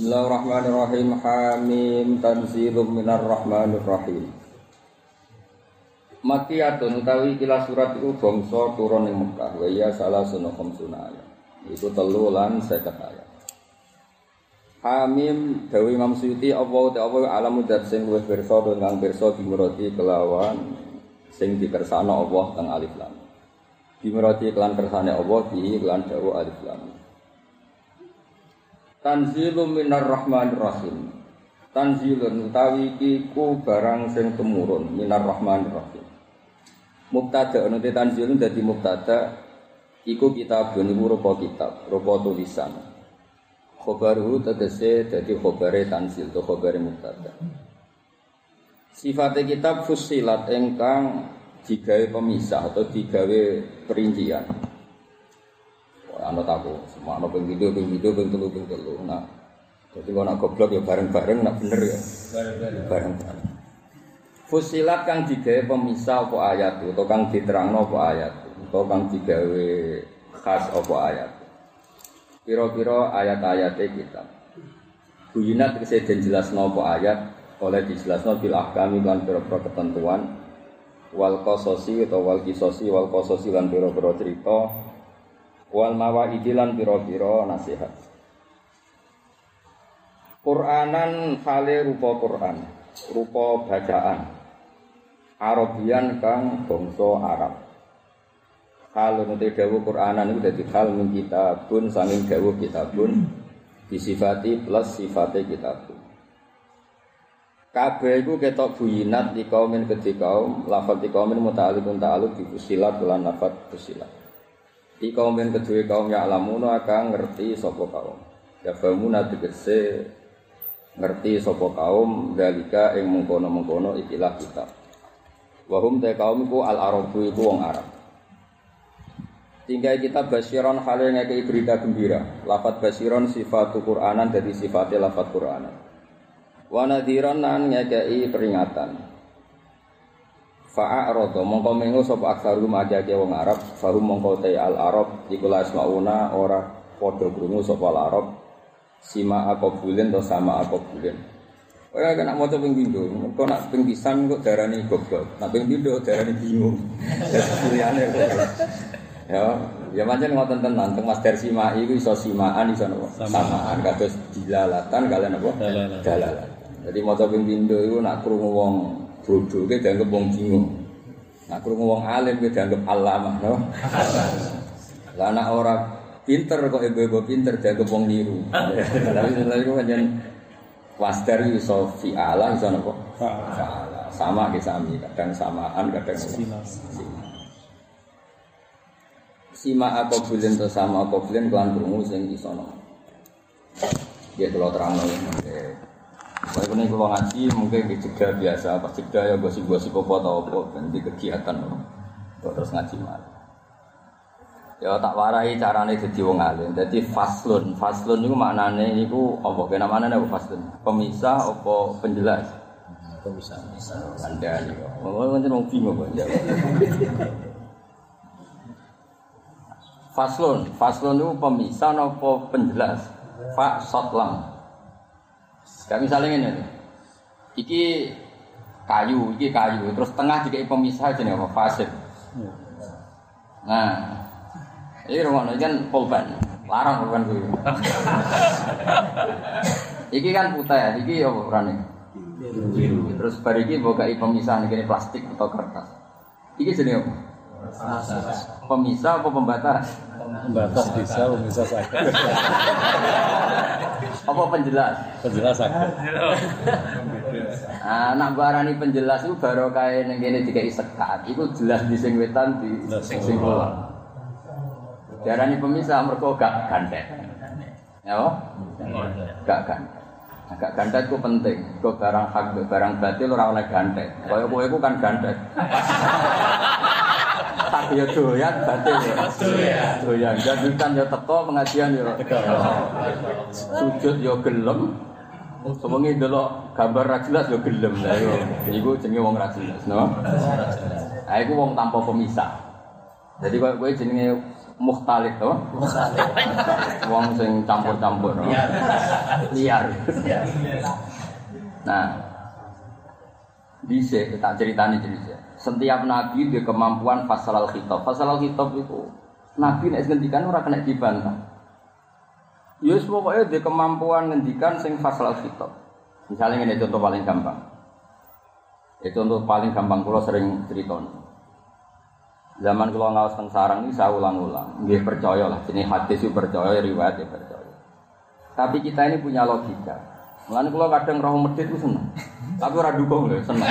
Bismillahirrahmanirrahim. Hamim tanzilum minar rahmanir rahim. Makiyatun utawi kila surat itu bangsa turun ing Mekah wa ya salah sunukum sunaya. Iku telu lan seket ayat. Hamim dawi Imam Suyuti Allah ta Allah alam dat sing luwih pirsa kang pirsa dimurati kelawan sing dikersana Allah teng alif lam. Dimurati kelan kersane Allah di kelan dawu alif lam. Tanzilum minar rahmanir rahim. Tanzilun utawi iki barang sing temurun minar rahmanir rahim. Mubtada nuti tanzilun dadi mubtada iku kitabun iku rupa kitab, rupa tulisan. Khobaruhu tegese dadi khobare tanzil to khobare mubtada. Sifatnya kitab fusilat engkang digawe pemisah atau digawe perincian. Ano aku, semua ano ping video, ping video, ping telu, ping telu. Nah, jadi kalau nak goblok ya bareng-bareng, nak bener ya bareng-bareng. Fusilat kang digawe pemisah apa ayat atau kang diterangno apa ayat atau kang digawe khas apa ayat. Piro-piro ayat-ayatnya kita. Buyinat dan jelas nopo ayat oleh dijelas bil ahkami lan piro-piro ketentuan wal kososi atau wal kisosi wal kososi lan piro-piro cerita wal mawa idilan piro-piro nasihat. Quranan hale rupa Quran, rupa bacaan. Arabian kang bangsa Arab. Hal nanti dawu Quranan itu dari hal min kitabun sanging dawu kitabun disifati plus sifatnya kitabun. Kabeh iku ketok buyinat di kaumin kedhi kaum, lafal di kaumin muta'alliqun ta'alluq di fusilat lan lafal fusilat. Di kaumin kedua kaum ya alamuna akan ngerti sapa kaum. Ya famuna tegese ngerti sapa kaum dalika ing mengkono-mengkono ikilah kitab. Wahum te kaum iku al-arabu iku wong Arab. Tinggal kita basiron hal yang ngekei berita gembira. Lafat basiron sifat Quranan dari sifatnya lafat Quranan. Wanadiron nan ngekei peringatan. Fa'arodo mongko mengu sop aksarum akeh wong Arab. Fahum mongko te al Arab ikulah ismauna ora podo krungu sop al Arab. Sima akobulin atau sama akobulin. Ora kena maca ping pindho, kok nak ping pisan kok darani goblok. Nak ping pindho darani bingung. Dadi pilihane Ya, ya pancen ngoten tenan teng Mas Sima iku iso simaan iso napa? Samaan kados dilalatan kalian apa? Dalalatan. Jadi maca ping pindho iku nak krungu wong bodho ke dianggap wong bingung. Nak krungu wong alim ke dianggap alamah, no? Lah nak ora pinter kok ibu-ibu pinter dianggap wong niru. Tapi sebenarnya iku pancen wasdar iso fi'ala iso napa? Fa'ala. Sama ke sami, kadang samaan, kadang sima apa bulen to sama apa bulen kelan krungu sing isono. Ya kula terangno ya. Saya ini kalau ngaji mungkin di jeda biasa, pas jeda ya gosip-gosip apa atau apa, nanti kegiatan kok terus ngaji malah. Ya tak warai carane jadi wong alim. Jadi faslun, faslun itu maknanya itu apa? Kena mana nih faslun? Pemisah apa penjelas? Pemisah. Anda nih, oh macam mau bingung kok. Faslun, faslun itu pemisah apa penjelas? Fa sotlam. Kayak misalnya ini, iki kayu, iki kayu, terus tengah dikai pemisah jenis apa? Fasid. Nah, ini rumah ini kan polban, larang polban gue. iki kan putih, iki apa berani? Biru. Terus bariki bogai pemisah ini plastik atau kertas. Iki jenis apa? Pemisah apa pembatas? Pembatas bisa, pemisah sakit. Apa penjelas? Penjelas sakit. Nah, nak barani penjelas itu baru kayak yang gini dikai sekat. Itu jelas di sing wetan di sing kulon. Darani pemisah mereka gak gandet. Ya, gak gandet. Agak gandet itu penting. Kau barang hak, barang batil orang oleh gandet. Kau itu kan gandet. Tak ya doyan batil ya. Doyan. Jadikan ya teko pengajian ya. Sujud ya gelem. Semengi delok gambar ra jelas ya gelem lah yo. Iku jenenge wong ra jelas, no. Ah iku wong tanpa pemisah. Jadi kowe kowe jenenge mukhtalif to. Wong sing campur-campur. no? Liar. Nah, bisa tak ceritani cerita. Setiap nabi dia kemampuan fasal al khitab. Fasal al khitab itu nabi nek ngendikan ora kena dibantah. Ya wis pokoke dia kemampuan ngendikan sing fasal al khitab. Misalnya ini contoh paling gampang. Ya contoh paling gampang kalau sering cerita. Zaman kalau ngawas teng sarang ini saya ulang-ulang. Nggih percaya lah, jenis hadis itu percaya, riwayat ya percaya. Tapi kita ini punya logika. Mulane kalau kadang roh medit itu seneng. Tapi ora dukung lho, seneng.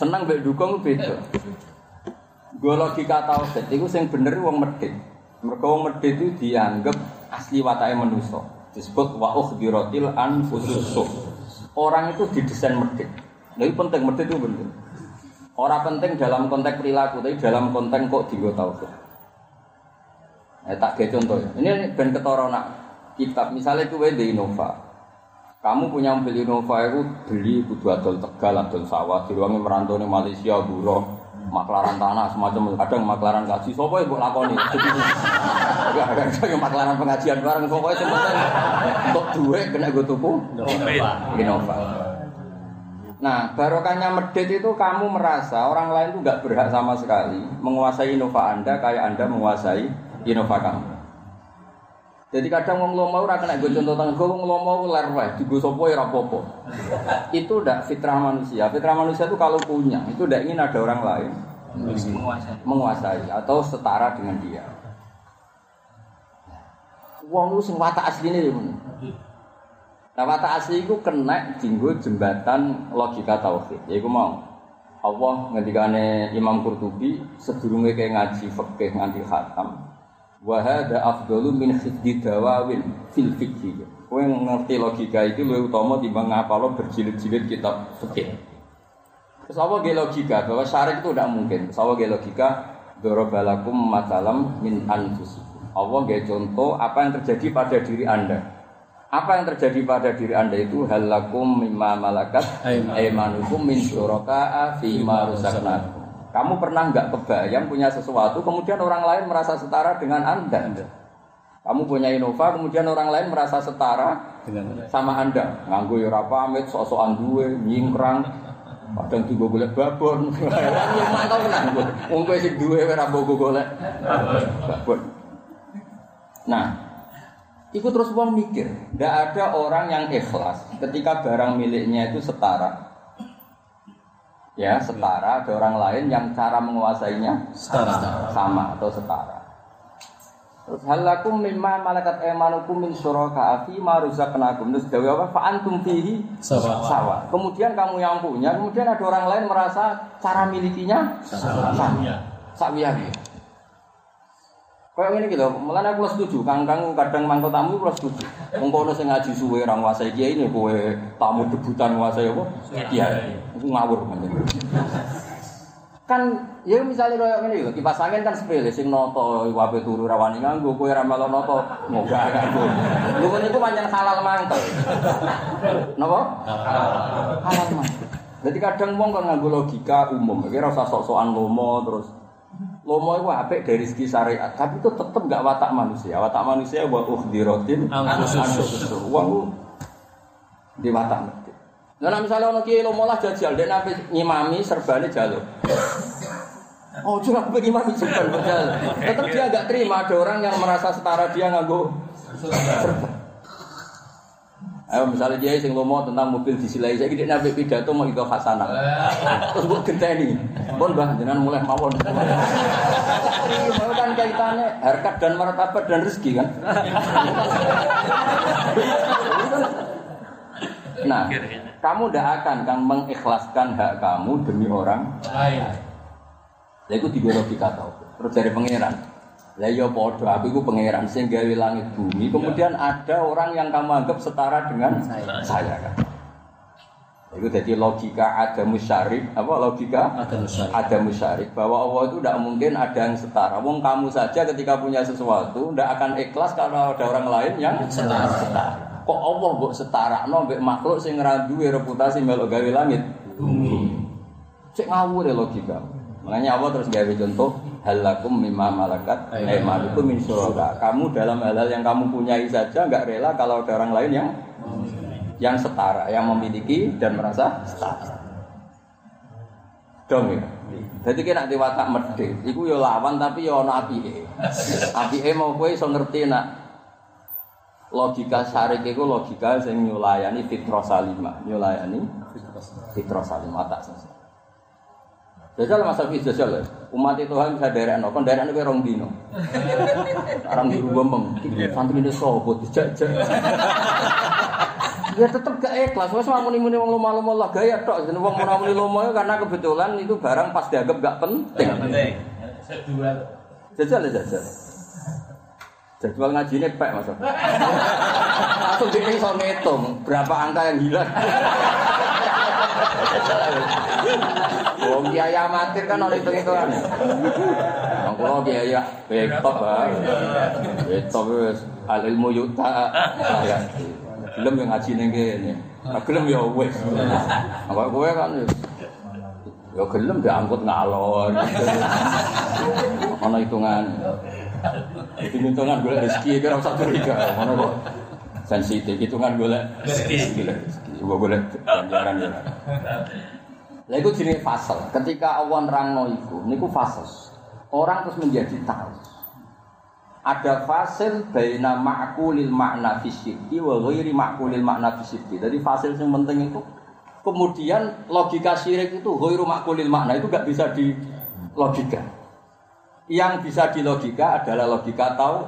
Seneng mbek dukung beda. Gue logika tauhid itu sing bener wong medit. Mergo wong medit itu dianggap asli watake manusa. Disebut wa ukhdiratil anfusus. Orang itu didesain medit. Nah, itu penting medit itu penting. Orang penting dalam konteks perilaku, tapi dalam konteks kok digo tauhid. Eh, tak kayak contoh. Ini ben ketara nak kitab. Misalnya itu di Innova. Kamu punya mobil Innova itu beli kudu adol Tegal, adol sawah, diruangi merantau di Malaysia, buruh, maklaran tanah semacam kadang maklaran kaji. Sopo ibu lakoni? Enggak ada yang maklaran pengajian bareng. Pokoknya sebenarnya untuk duit kena gue tuku Innova. Nah, barokahnya medit itu kamu merasa orang lain itu nggak berhak sama sekali menguasai Innova Anda kayak Anda menguasai Innova kamu. Jadi kadang wong lomo ora kena gue contoh tangan, gue wong lomo ler wae, digo sapa ya rapopo. Itu udah fitrah manusia. Fitrah manusia itu kalau punya, itu udah ingin ada orang lain menguasai atau setara dengan dia. Wong lu sing watak asline ya ngono. Nah, watak asli itu kena dinggo jembatan logika tauhid. Yaiku mau Allah ngendikane Imam Qurtubi sedurunge kayak ngaji fikih nganti khatam. Wa hadza afdalu min hifdzi dawawin fil fikhi. Kowe ngerti logika itu lebih utama timbang ngapalo berjilid-jilid kitab fikih. Terus apa ge logika bahwa syarik itu tidak mungkin. Terus apa ge logika dorobalakum matalam min anfusikum. Allah ge contoh apa yang terjadi pada diri Anda. Apa yang terjadi pada diri Anda itu halakum mimma malakat aimanukum min syuraka'a fi ma rusaknakum. Kamu pernah nggak kebayang punya sesuatu kemudian orang lain merasa setara dengan Anda? Kamu punya Innova kemudian orang lain merasa setara Dengan sama Anda. Nganggo ya pamit, sok-sokan duwe, nyingkrang. Kadang tiba golek babon. Ya mantau tenan. Wong kowe sing duwe ora mbok golek babon. Nah, Iku terus wong mikir, tidak ada orang yang ikhlas ketika barang miliknya itu setara. Ya, setara ada orang lain yang cara menguasainya setara. sama atau setara. Terus halakum mimma malakat emanukum min syuraka fi ma ruzaqnakum. Terus dawe apa? Fa antum fihi Sawa. sawa. Kemudian kamu yang punya, kemudian ada orang lain merasa cara milikinya sama. Sawiyah. Kayak ngene gitu, mulane aku setuju, kang-kang kadang mangko tamu aku setuju. Wong kono sing ngaji suwe ra nguasai kiai ini kowe tamu debutan nguasai apa? Kiai. Iku ngawur pancen. Kan ya misalnya kayak ngene gitu, kipas angin kan sepele sing noto wae turu rawani nganggo kowe ra melo noto moga nganggo. Lho ngene iku pancen halal mangkel. Napa? Halal mangkel. Jadi kadang wong kan nganggo logika umum, iki ora usah sok-sokan lomo terus Lomo itu apik dari segi syariat, tapi itu tetap nggak watak manusia. Watak manusia wa uhdiratin Anfusus. Wong di watak. Nah, misalnya ono kiai lomo lah jajal, dia nabi ngimami serbane jaluk. Oh, cuma pergi ngimami serban berjalan. Tetap dia nggak terima ada orang yang merasa setara dia nganggo serban. Ayo misalnya dia sing lomo tentang mobil disilai, saya gede nabi pidato mau itu hasanah. Terus buat genteni, pun bah jangan mulai mawon. Mau kan kaitannya harkat dan martabat dan rezeki kan. Nah, kamu tidak akan kan mengikhlaskan hak kamu demi orang lain. Lah iku tiga logika tau. Terus dari pangeran. Lah ya padha aku iku pangeran sing gawe langit bumi. Kemudian ada orang yang kamu anggap setara dengan saya, kan. Itu jadi logika ada musyarik, apa logika Ada musyarik. ada musyarik bahwa Allah itu tidak mungkin ada yang setara. Wong kamu saja ketika punya sesuatu tidak akan ikhlas kalau ada orang lain yang setara. Kok Allah mbok setara no mbek makhluk sing duwe reputasi melok gawe langit bumi. Cek ngawur ya logika. Makanya Allah terus gawe contoh halakum mimma malakat aimanukum min syuraka. Kamu dalam hal-hal yang kamu punyai saja nggak rela kalau ada orang lain yang yang setara, yang memiliki dan merasa setara. Dong ya. Jadi kena di watak medhe, iku yo lawan tapi yo ana apike. Apike mau kowe iso ngerti nak logika syarek iku logika sing nyulayani fitrah salimah, nyulayani fitrah salimah tak selesai. Jajal masa fi jajal ya. Umat itu Tuhan bisa derek no, kon derek no rong dino. Orang di rumah meng, santri ini sobo dijajak. Ya tetep gak ikhlas. Wes mau muni-muni wong lomo-lomo lah gaya tok. Jeneng wong muni lomo karena kebetulan itu barang pas dianggap gak penting. Jajal ya jajal. Jadwal ngaji ini pek mas. Langsung dia iso ngitung berapa angka yang hilang. Wong kiai amatir kan oleh hitung hitungan. Wong kulo kiai ya betok bae. Betok wis al ilmu yuta. Ya. Gelem yang ngaji ning kene. Nah, gelem ya wis. Kok kowe kan ya Ya gelem diangkut ngalor. Ana hitungan. Hitungan gue rezeki kira usah curiga. Mana kok sensitif hitungan gue rezeki. Gue boleh ganjaran ya. Lah itu jenis fasal. Ketika awan rangno iku, niku fasal. Orang terus menjadi tahu. Ada fasil baina ma'kulil makna fisyiddi wa ghairi ma'kulil makna fisyiddi. Jadi fasil yang penting itu kemudian logika syirik itu ghairu ma'kulil makna itu gak bisa di logika. Yang bisa di logika adalah logika tahu.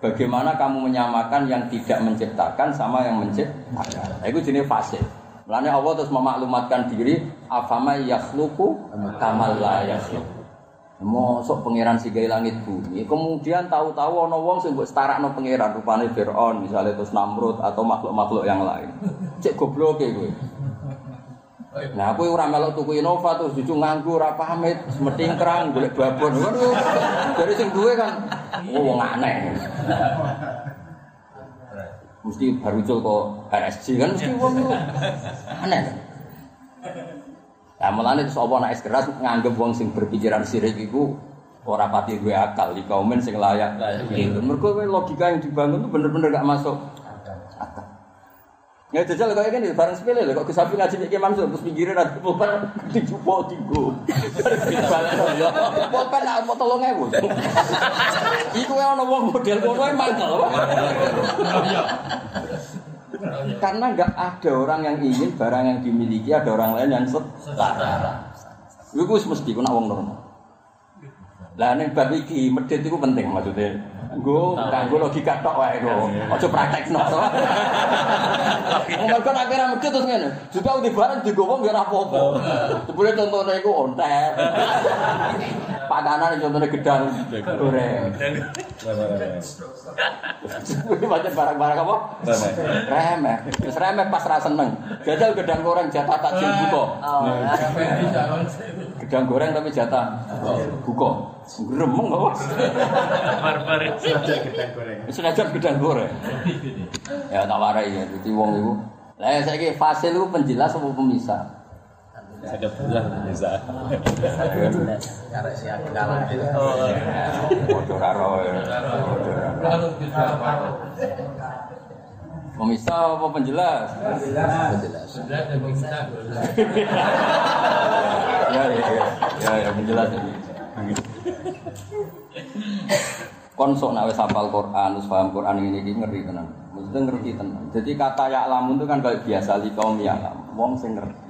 Bagaimana kamu menyamakan yang tidak menciptakan sama yang menciptakan. Nah, itu jenis fasil. Mulanya Allah terus memaklumatkan diri, afama yakhluqu kamal la yakhluqu. Mosok pangeran sigai langit bumi. Kemudian tahu-tahu ana wong sing mbok setarakno pangeran rupane Firaun misalnya terus Namrud atau makhluk-makhluk yang lain. Cek gobloke kowe. Nah, aku ora melok tuku Innova terus cucu nganggur ora pamit, metingkrang golek babon. Waduh. Dari sing duwe kan oh, wong aneh. Mesti baru kok RSG kan mesti wong aneh. Nah, mulane terus apa nek keras nganggep wong sing berpikiran sirik iku ora pati gue akal di kaumen sing layak. Mergo logika yang dibangun itu bener-bener gak masuk akal. Ya jajal kok ini barang sepele lho kok kesapi ngaji iki Mansur terus pinggire ra pulpen dijupo digo. Pulpen nak mau tolong ewu. Iku ana wong model kono e mangkel. Karena nggak ada orang yang ingin barang yang dimiliki ada orang lain yang setara. Iku wis mesti ku nak wong normal. Lah ning bab iki medhit iku penting maksudnya. Nggo kanggo logika tok wae kok. Aja praktekno. Wong mergo nek ora medhit terus ngene. Juga di barang digowo nggak apa-apa. Jebule contohnya iku ontek. Padanan contohnya gedang goreng. Ini macam barang-barang apa? Remeh. Terus remeh pas rasa seneng. Jajal gedang goreng jatah tak jil buko. Gedang goreng tapi jatah buko. Gremeng apa? Barbar. Sudah gedang goreng. Senajan gedang goreng. Ya tak warai ya. Jadi wong itu. Lah saya kira fasil itu penjelas apa pemisah? Ada bulan bisa. Karena si aku kalah. Bodoh. Pemisah apa penjelas? Penjelas. Ya ya ya. Ya ya penjelas. Kon sok nak wis hafal Quran, wis paham Quran ini iki ngerti tenan. Maksudnya ngerti tenan. Jadi kata ya lamun itu kan kayak biasa li kaum ya. Wong sing ngerti.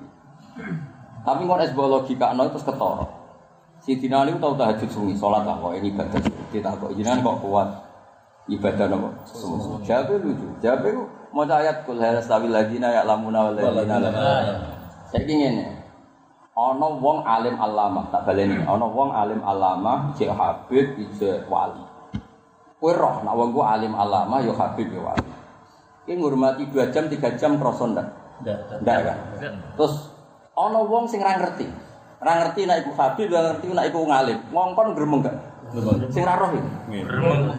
Tapi kon es logika no terus ketara. Si Dina ini tahu tahajud sungi, sholat lah kok ini ibadah. Kita kok jenengan kok kuat ibadah nopo. Jawabnya lucu. Jawabnya itu mau ayat kul halas tawi ladina ya lamuna wal ladina la. Saya ingin Ono wong alim alama tak baleni. Ono wong alim alama cek habib ije wali. Kowe roh nak wong ku alim alama yo habib yo wali. Ki ngurmati 2 jam 3 jam kroso ndak? Ndak kan. Terus ono wong sing ra ngerti. Ra ngerti nek iku habib, ra ngerti nek iku ngalim. Ngongkon gremeng gak? Sing ra roh iki.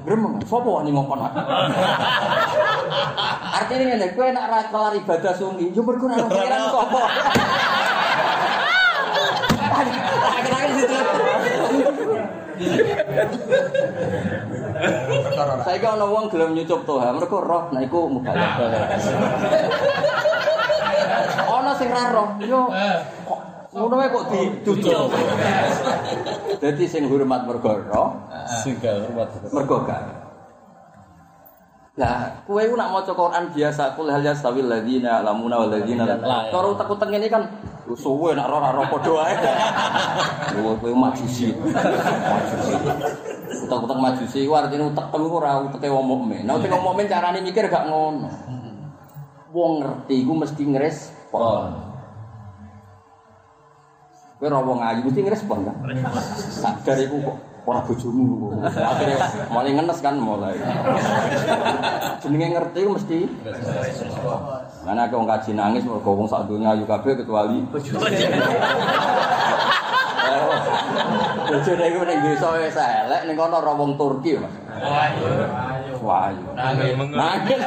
Gremeng. Sopo wani ngongkon? Artinya ngene, kowe nek ra kelar ibadah sungi, yo mergo ora pengiran sapa. Saiki ana wong gelem nyucup toha, mergo roh nek iku mubalak. Ana sing ra roh, yo kok ngono wae kok dicucup. Dadi sing hormat mergo roh, Sehingga hormat. mergo gak. Lah, kowe ku nak maca Quran biasa, kul hal yastawil ladzina lamuna wal ladzina la. Cara utek-utek ngene kan suwe nak ora ora padha wae. Kowe kowe majusi. Majusi. Utek-utek majusi ku artine utek iku ora uteke wong mukmin. Nah, uteke wong mukmin carane mikir gak ngono. Wong ngerti iku mesti ngrespon. Kowe ora wong ayu mesti ngrespon kan. Sadar iku kok ora bojomu. Akhire mulai ngenes kan mulai. Jenenge ngerti mesti Mana aku ngaji nangis mergo wong sak donya ayu kabeh kecuali Bojone iku ning desa wis elek ning kono ora wong Turki, Mas. Wah. Nangis. Nangis.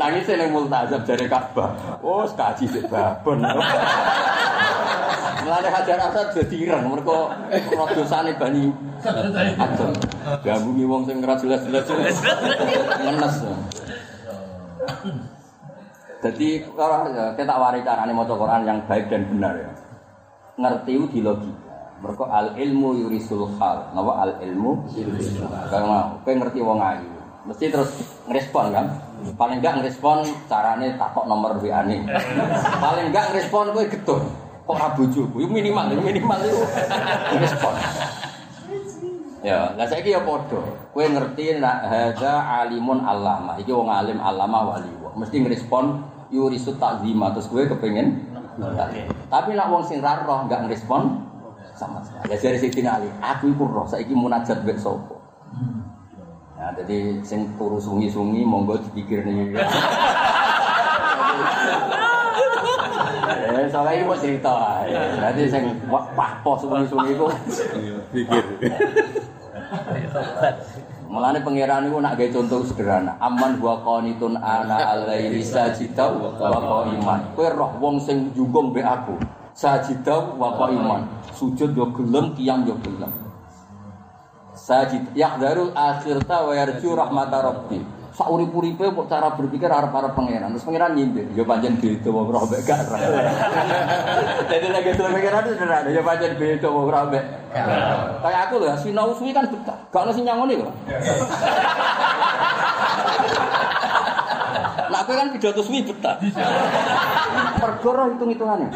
Nangis ning multazam jare Ka'bah. Oh, kaji sik babon. Mulane Hajar Asad dadi ireng mergo ora dosane bani Adam. Gambungi wong sing ora jelas-jelas. Ngenes. Jadi kalau kita wari carane maca Quran yang baik dan benar ya. Ngerti di logika. Mergo al ilmu yurisul hal. Napa al ilmu yurisul. Karena kowe ngerti wong ayu. Mesti terus ngerespon kan. Paling enggak ngerespon carane takok nomor WA-ne. Paling enggak ngerespon kowe getun. Kok ra bojoku? Minimal, minimal itu ngerespon. Ya, lah saiki ya padha. Kowe ngerti nak hadza alimun allama. Iki wong alim allama wali. Mesti ngerespon yurisu takzima terus kowe kepengin Tapi nak wong sing ra roh enggak ngerespon sama sekali. Ya dari Siti Ali, aku iku roh saiki munajat mbek sapa. Ya, jadi sing turu sungi-sungi monggo dipikir nih. Eh, soalnya ini mau cerita. Berarti sing wah pahpoh sungi-sungi iku Pikir. Mulane pangeran niku nak gawe contoh sederhana. Aman wa qanitun ana alaihi sajida wa qaiman. Kowe roh wong sing njungkung mbek aku. Sajida wa qaiman. Sujud yo gelem, kiyam yo gelem. Sajid yahdarul akhirta wa yarju rahmata rabbi. Saurip-uripe kok cara berpikir arep-arep pangeran. Terus pangeran nyindir, yo pancen beda wong roh mbek gak roh. Jadi lagi itu pangeran itu sederhana, yo pancen beda wong roh mbek. Kayak aku loh, sinau suwi kan betah. Gak ono sing nyangoni kok. Nah, aku kan pidato suwi betah. Mergo roh hitung-hitungannya.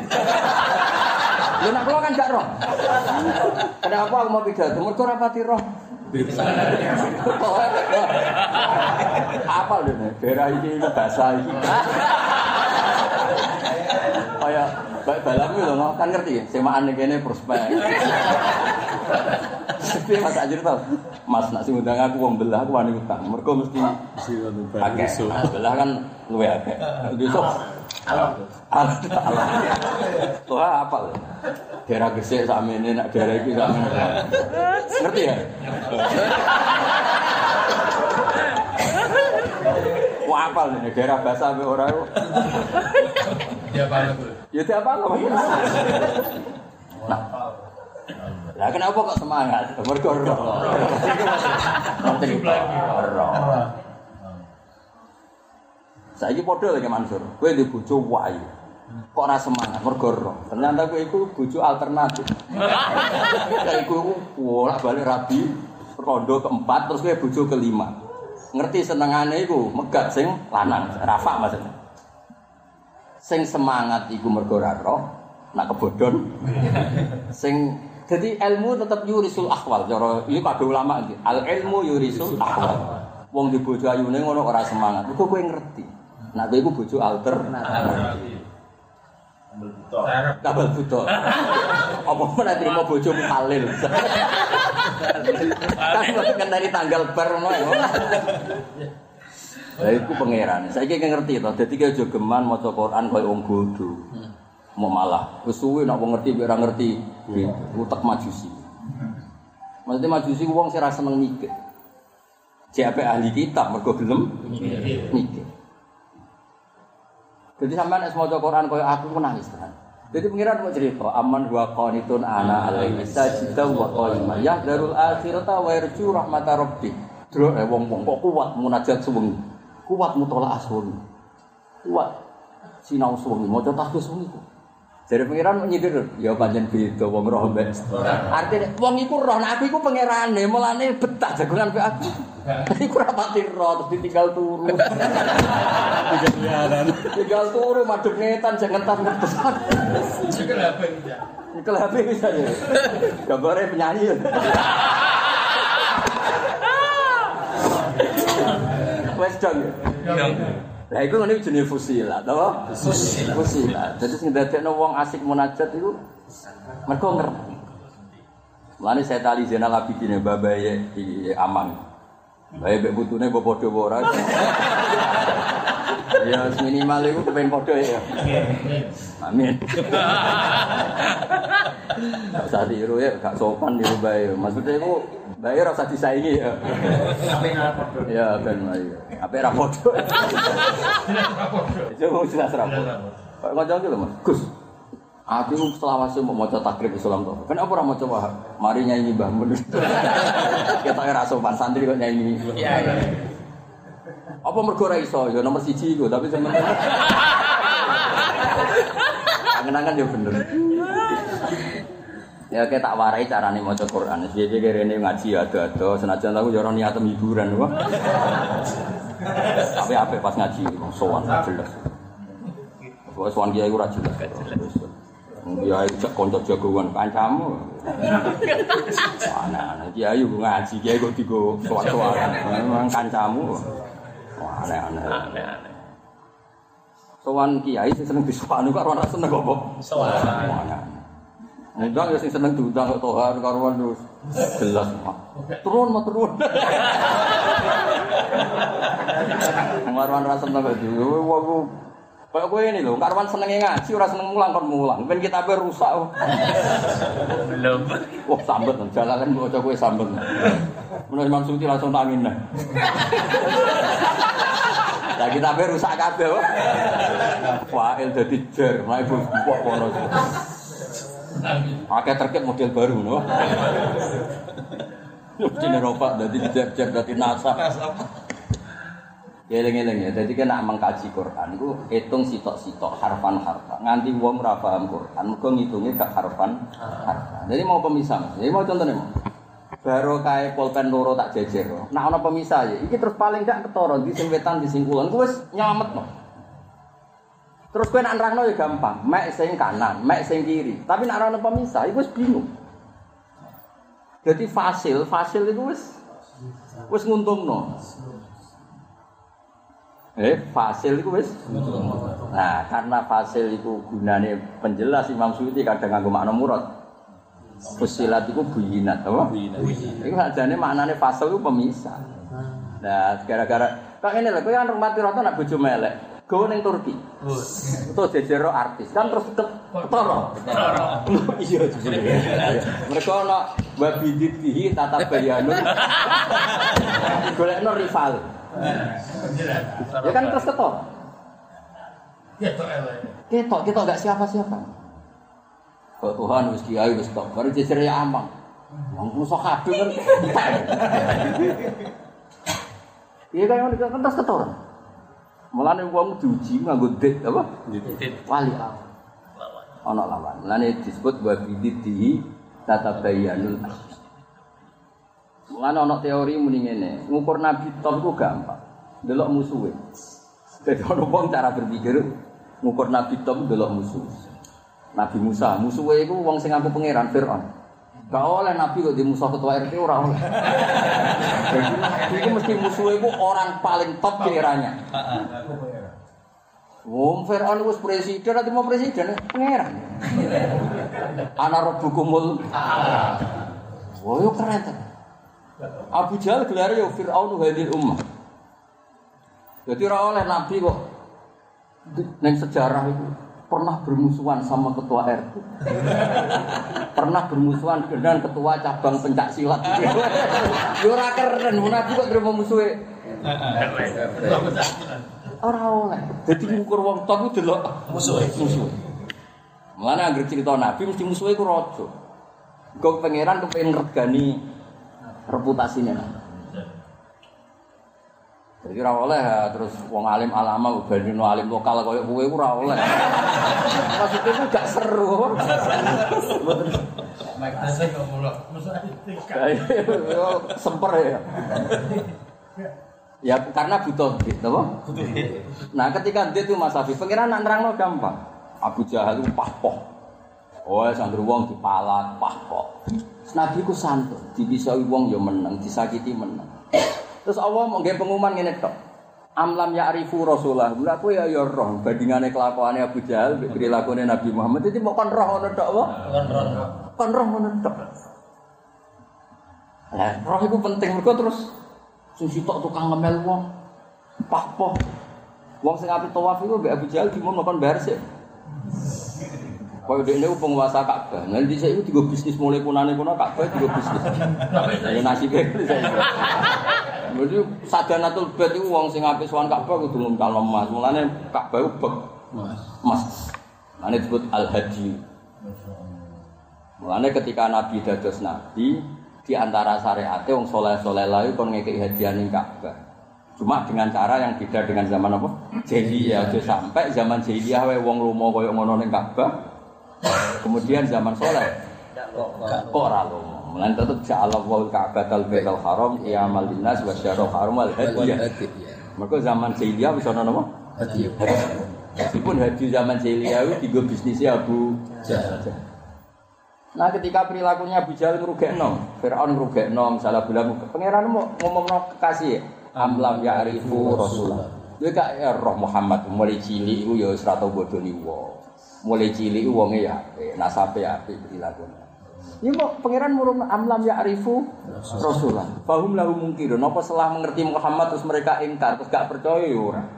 Lho nak kula kan gak roh. Kenapa aku mau pidato? Mergo rapati roh. Apa lho nih? Daerah ini ini bahasa ini. Kayak baik balam itu loh, kan ngerti ya? Semaan ini prospek. Tapi Mas Ajir tau, Mas nak sing undang aku wong belah aku wani utang. Mergo mesti akeh. Belah kan luwe akeh. Besok Alam. Tuh apa lho? Daerah Gresik sakmene nak daerah iki sakmene. Ngerti ya? Wah apal nih daerah bahasa orang itu. Dia apa Bu? Ya tiap apa Nah, lah kenapa kok semangat? Mergo roh. Menteri roh. Saiki padha lagi Mansur. Kowe di bojo wayu. Kok ora semangat mergo roh. Ternyata kowe iku bojo alternatif. Kayak kowe iku bolak-balik rabi rondo keempat terus kowe bojo kelima. Ngerti senengane iku megat sing lanang, rafa maksudnya. Sing semangat iku mergo ora roh, nak kebodhon. Sing jadi ilmu tetap yurisul akhwal. Cara ini pada ulama iki. Al ilmu yurisul akhwal. Wong di bojo ayune ngono ora semangat. Iku kowe ngerti. Nak kowe iku bojo alternatif. Kabel buta. Apa mana terima bojomu halil. kan dari tanggal bar ngono ya. Lah iku pangeran. Saiki ki ngerti to. Dadi ki aja geman maca Quran koyo wong bodho. Mau malah wis suwe nek wong ngerti ora ngerti utek majusi. Maksudnya majusi wong sing ra seneng mikir. Jek ahli kitab mergo gelem mikir. Jadi sampean nek maca Quran koyo aku ku nangis tenan. Jadi pengiran mau cerita, aman wa qanitun ana alaihi sajida wa qalima ya darul akhirata wa yarju rahmata rabbi. Dro eh wong wong kok kuat munajat suwengi. kuat mutolak asuhun kuat. Sinau suwengi maca tahfiz suwengi dari pangeran nyindir ya panjen beda wong roh mbek artine wong iku roh nek aku iku pangerane mulane betah jagongan pe aku. Iku ora pati roh terus ditinggal turu. Tinggal turu madhep netan jangan tak ngetes kelapen ya? Kelapen bisa ya. Gambare penyanyi. Dong ya. Lah iku ngene jenenge fusila, to? Fusila. Fusila. Dadi sing dadekno wong asik munajat iku mergo ngerti. Mulane saya tali Zainal Abidin ya babaye iki aman. Mbek putune mbok padha apa ora. Ya minimal iku kepen padha ya. Amin. Gak usah tiru ya, gak sopan niru bae. Maksudnya itu bae ora usah disaingi ya. Tapi ngapa Ya ben bae. Apa ra podo. Itu mau jelas ra podo. Kok lho Mas. Gus. Aku selawase mau maca takrib Islam to. Kenapa ora maca wah? Mari nyanyi Mbah Mun. Kita ora sopan santri kok nyanyi. Iya, iya. Apa mergo ora iso? Ya nomor siji iku, tapi sing penting Angen-angen ya bener. Ya kayak tak warai carane maca Quran. Piye rene ngaji ado-ado senajan aku ya ora niatem hiburan wah. Tapi apa pas ngaji sowan jelas. Wes sowan kiai ora jelas. Ya itu cek konco jagoan kancamu. Ana-ana kiai ku ngaji kiai kok digo sowan-sowan. Memang kancamu. Wah, aneh-aneh. Sowan kiai sing seneng disowani kok ora seneng kok. Soalnya. Enggak ya sing seneng diundang kok tohar karuan terus jelas. Mak. Turun mau turun. Karuan ora seneng kok dhewe wae. Kayak kowe ini lho, karuan senenge ngaji ora seneng mulang kon mulang. Ben kitabe rusak. Belum. Wah, sambet jalanan kok kowe sambet. Menurut Imam Suti langsung tangin nah. Lah kitabe rusak kabeh. wah. Fa'il dadi jer, nek ibu kok kono. Pakai terkait model baru, no. Jadi ropak, jadi jeb-jeb, jadi nasa. Eling-eling ya, jadi kan nak mengkaji Quran itu hitung sitok-sitok harfan harfan. Nganti wong paham Quran, mergo ngitungnya gak harfan harfan. Jadi mau pemisah, Mas. Jadi mau contohnya mau. Baru kayak pulpen loro tak jejer. Nah ana pemisah ya, iki terus paling gak ketara di sing di sing kulon, kuwi wis nyelamet no. Terus kowe nak nerangno ya gampang, mek sing kanan, mek sing kiri. Tapi nak ana pemisah wis bingung. Jadi fasil, fasil itu wis wis nguntungno. Eh, fasil itu wis. Nah, karena fasil itu gunane penjelas Imam Suyuti kadang nganggo makna murad. Fusilat itu buyinat, apa? Itu sajane maknane fasil itu pemisah. Nah, gara-gara kok ini lho, kowe kan rumah rata nak bojo melek. Gowo ning Turki. Terus jejero artis kan terus ket ketara. Iya jebule. Mereka ana wa biditihi tata bayanun. Golekno rival. Ya kan terus ketok. Ketok, ketok gak siapa-siapa. Kok Tuhan wis kiai wis tok, baru jejer ya amang. Wong musuh kabeh kan. Iya kan ngono kan terus ketok. Mulane wong diuji nganggo dit apa? Wali Allah. Ana lawan. Mulane disebut wa biditihi tatabayyanul Mulane ana teori muni ngene, ngukur nabi top iku gampang. Delok musuhe. Jadi ana wong cara berpikir ngukur nabi top delok musuh. Nabi Musa, musuhe iku wong sing ngaku pangeran Firaun. Gak oleh nabi kok di musuh ketua RT ora oleh. Jadi nabi itu mesti musuhe iku orang paling top kiranya. Wong Firaun wis presiden atau mau presiden pangeran. Ana rabbukumul Wah, yo keren ta. Abu Jahal gelar yo Fir'aun hadil ummah. Jadi ora oleh nabi kok neng sejarah itu pernah bermusuhan sama ketua RT. pernah bermusuhan dengan ketua cabang pencak silat. Yo ora keren, nabi kok terima musuhe. Ora oleh. Jadi ngukur wong top ku delok Musuh. musuh. Mulane anggere cerita Nabi mesti musuhe iku raja. Kok pangeran kepengin regani reputasine Nabi. Jadi ora oleh ya, terus wong alim alama bandingno alim lokal koyo kowe ora oleh. Maksudnya itu gak seru. Semper ya. Ya karena butuh duit, apa? Nah ketika dia itu Mas Afif, pengiran nak nerangno gampang. Abu Jahal itu pahpoh. Oh, sangger wong dipalat, pahpoh. Nabi ku santun, dibisoi wong yo menang, disakiti menang. Terus Allah mau pengumuman ngene tok. Amlam ya'rifu Rasulullah. Mula aku ya ya roh bandingane kelakuane Abu Jahal mbek prilakune Nabi Muhammad itu mau kon roh ngono tok apa? Kon roh ngono tok. Lah, roh itu penting mergo terus sing sitok tukang ngemel wong. Pahpoh. Wong sing ape tawaf iku mbek Abu Jahal dimun kon bayar sik. Kaya dekne penguasa Ka'bah. Nanti saya itu tiga bisnis mulai punane kuno Ka'bah tiga bisnis. Ya nasibnya Jadi sadanatul bed itu wong sing apik sowan Ka'bah kudu ngumtal emas. Mulane Ka'bah itu bek emas. Mulane disebut al-hadi. Mulane ketika Nabi dados nabi di antara syariate wong soleh-soleh lain kon ngekeki hadiah ning Ka'bah. Cuma dengan cara yang beda dengan zaman apa? Jahiliyah. Aja sampai zaman jahiliyah wae wong lomo koyo ngono ning Ka'bah. Kemudian zaman soleh kok ora lomo. Mulane tetep ja'ala wal Ka'batal Baitul Haram qiyamal linnas wa haram wal hadiyah. Mergo zaman jahiliyah wis ana napa? Hadiah. Meskipun haji zaman jahiliyah itu tiga bisnisnya Abu Jahal. Nah ketika perilakunya Abu Jahal ngerugekno, Fir'aun ngerugekno, misalnya bilang, pangeran mau ngomongno kekasih, amlam ya arifu Rasulullah. Dia gak ya roh Muhammad, mulai cilik itu ya bodoh nih Mulai cilik itu wongnya ya, apik, nasabe ya apik perilakunya. Ini mau pangeran murung amlam ya arifu Rasulullah. Fahum lahu mungkirun. Apa setelah mengerti Muhammad terus mereka ingkar, terus gak percaya ya orang.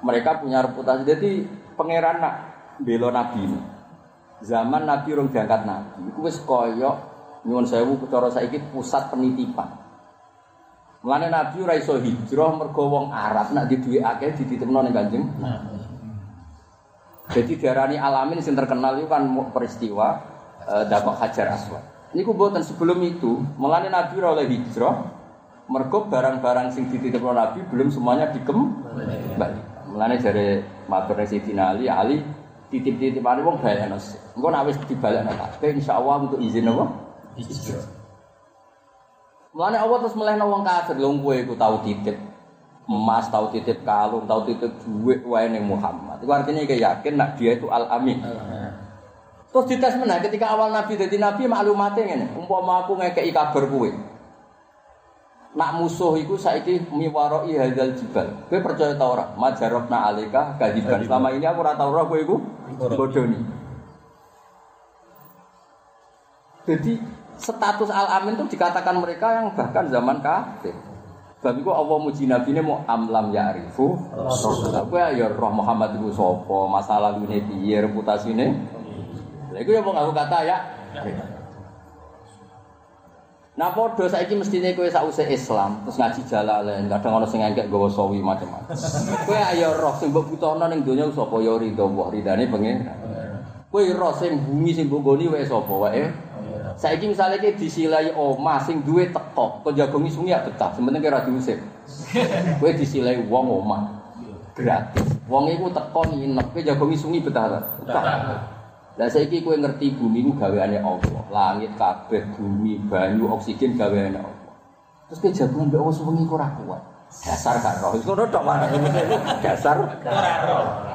Mereka punya reputasi. Jadi pangeran nak belo nabi. Zaman nabi orang diangkat nabi. Iku wis koyok nyuwun sewu cara saiki pusat penitipan. Mulane nabi ora iso hijrah mergo wong Arab nak di duwe akeh dititipno ning Kanjeng. Jadi diarani alamin sing terkenal itu kan peristiwa eh, dapat Hajar Aswad. Ini buatan sebelum itu, mulane Nabi oleh hijrah, mergo barang-barang sing dititipno Nabi belum semuanya dikembali. Mulane jare matur Sayyidina Ali, Ali titip-titipane wong balekno. Engko nek wis dibalekno kabeh insyaallah untuk izin apa? Hijrah. Mulane Allah terus melehno wong kafir, lho kowe iku tau titip emas, tau titip kalung, tau titip duit wae ning Muhammad. Itu artinya kayak yakin nak dia itu al-amin. Terus dites mana ketika awal Nabi jadi Nabi maklumatnya ngene, umpama aku ngekeki kabar kowe. Nak musuh iku saiki miwaroi hadzal jibal. Kowe percaya ta ora? Majarokna alika kadiban. Selama ini aku ora tau ora kowe iku bodoni. Jadi status al-amin itu dikatakan mereka yang bahkan zaman kafir. Sebab itu Allah muji Nabi ini mau amlam ya'rifu Rasulullah. Kowe ya roh Muhammad itu sapa, masalah ini piye, reputasine. Lha iku ya mau ngaku kata ya. Nah podo saiki mestine kowe sausé Islam terus ngaji jalalain, kadang ana sing engkek gawa sawi macam-macam. Kowe ayo roh sing mbok butuhno ning donya sapa ya ridho Allah, ridane pengen. Kowe roh sing bumi sing mbok goni wae sapa wae. Saiki misalnya ki disilai omah sing duwe teko, kok jagongi sungi ya betah, sementing kira diusir. Kowe disilai wong omah gratis. Wong iku teko nginep, kowe jagongi sungi betah ta? Betah. Lah saiki kowe ngerti bumi ku gaweane Allah. Langit kabeh, bumi, banyu, oksigen gaweane Allah. Terus kowe jagongan mbek wong suwengi kok ora kuat. Dasar gak roh. Ngono tok mana dasar ora roh.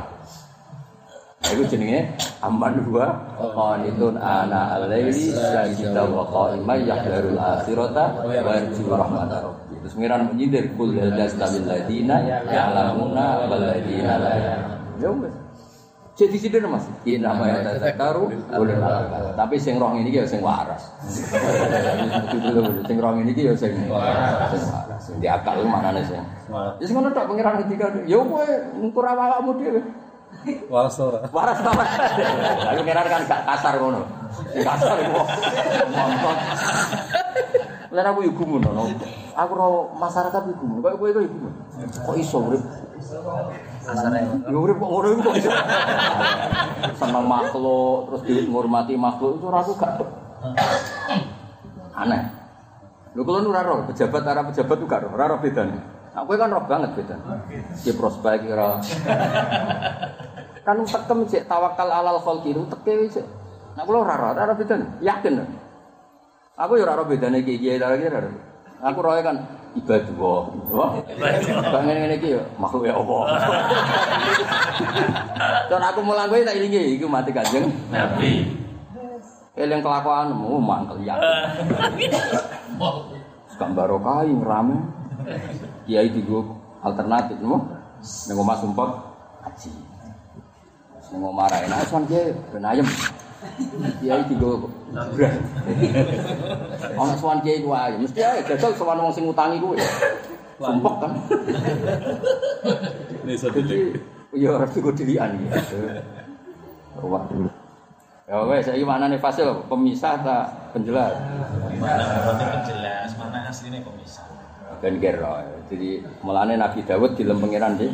Iku jenenge aman dua qanitun ana al-laili sajida wa qa'iman yahdharul akhirata wa yarju rahmatar rabbi. Terus ngiran menyindir kul hal yastabil ladina ya'lamuna wal ladina la. Ya wis. Jadi sindir Mas. Iya nama ya tazakkaru ulul albab. Tapi sing roh ini ya sing waras. Sing roh ini ya sing waras. Sing waras. Di akal manane sing. Ya sing ngono tok pengiran ketika ya kowe ngukur awakmu dhewe. Waras ora. Waras ta. Lalu ngeran kan gak kasar ngono. Kasar iku. Montot. Lah aku iku ngono. Aku ro masyarakat iku. Kok kowe iku iku. Kok iso urip? Ya urip kok ngono iku kok iso. Seneng makhluk, terus dihormati makhluk itu ora aku gak. Aneh. Lho kalau nu ora roh, pejabat arah pejabat tuh gak roh, ora roh bedane. Aku kan roh banget bedane. Di prospek kira. Kan tekem cek tawakal alal khalqi itu teke cek. Nah ora ora roh bedane. Yakin. Aku ya ora roh bedane kiai-kiai ta kira. Aku roh kan ibadah wah. Ngene iki ya makhluk ya Allah. Dan aku mulang kowe tak ilingi iku mati kanjeng. Nabi. Eling kelakuanmu mangkel ya. Gambar kai rame. Kiai digo alternatif no. Ning omah sumpah haji. Omah ra enak son kiai ben ayem. Kiai digo brah. Ana sowan kiai ku ayem, mesti ae jajal sowan wong sing ngutangi kuwi. Sumpah kan. Ini satu Jadi ya harus digo dilian gitu. Ruwah dulu. Ya wes, saya mana nih fasil pemisah tak penjelas? Mana penjelas, mana aslinya pemisah. Ben kira. Jadi mulane Nabi Dawud di lempengiran deh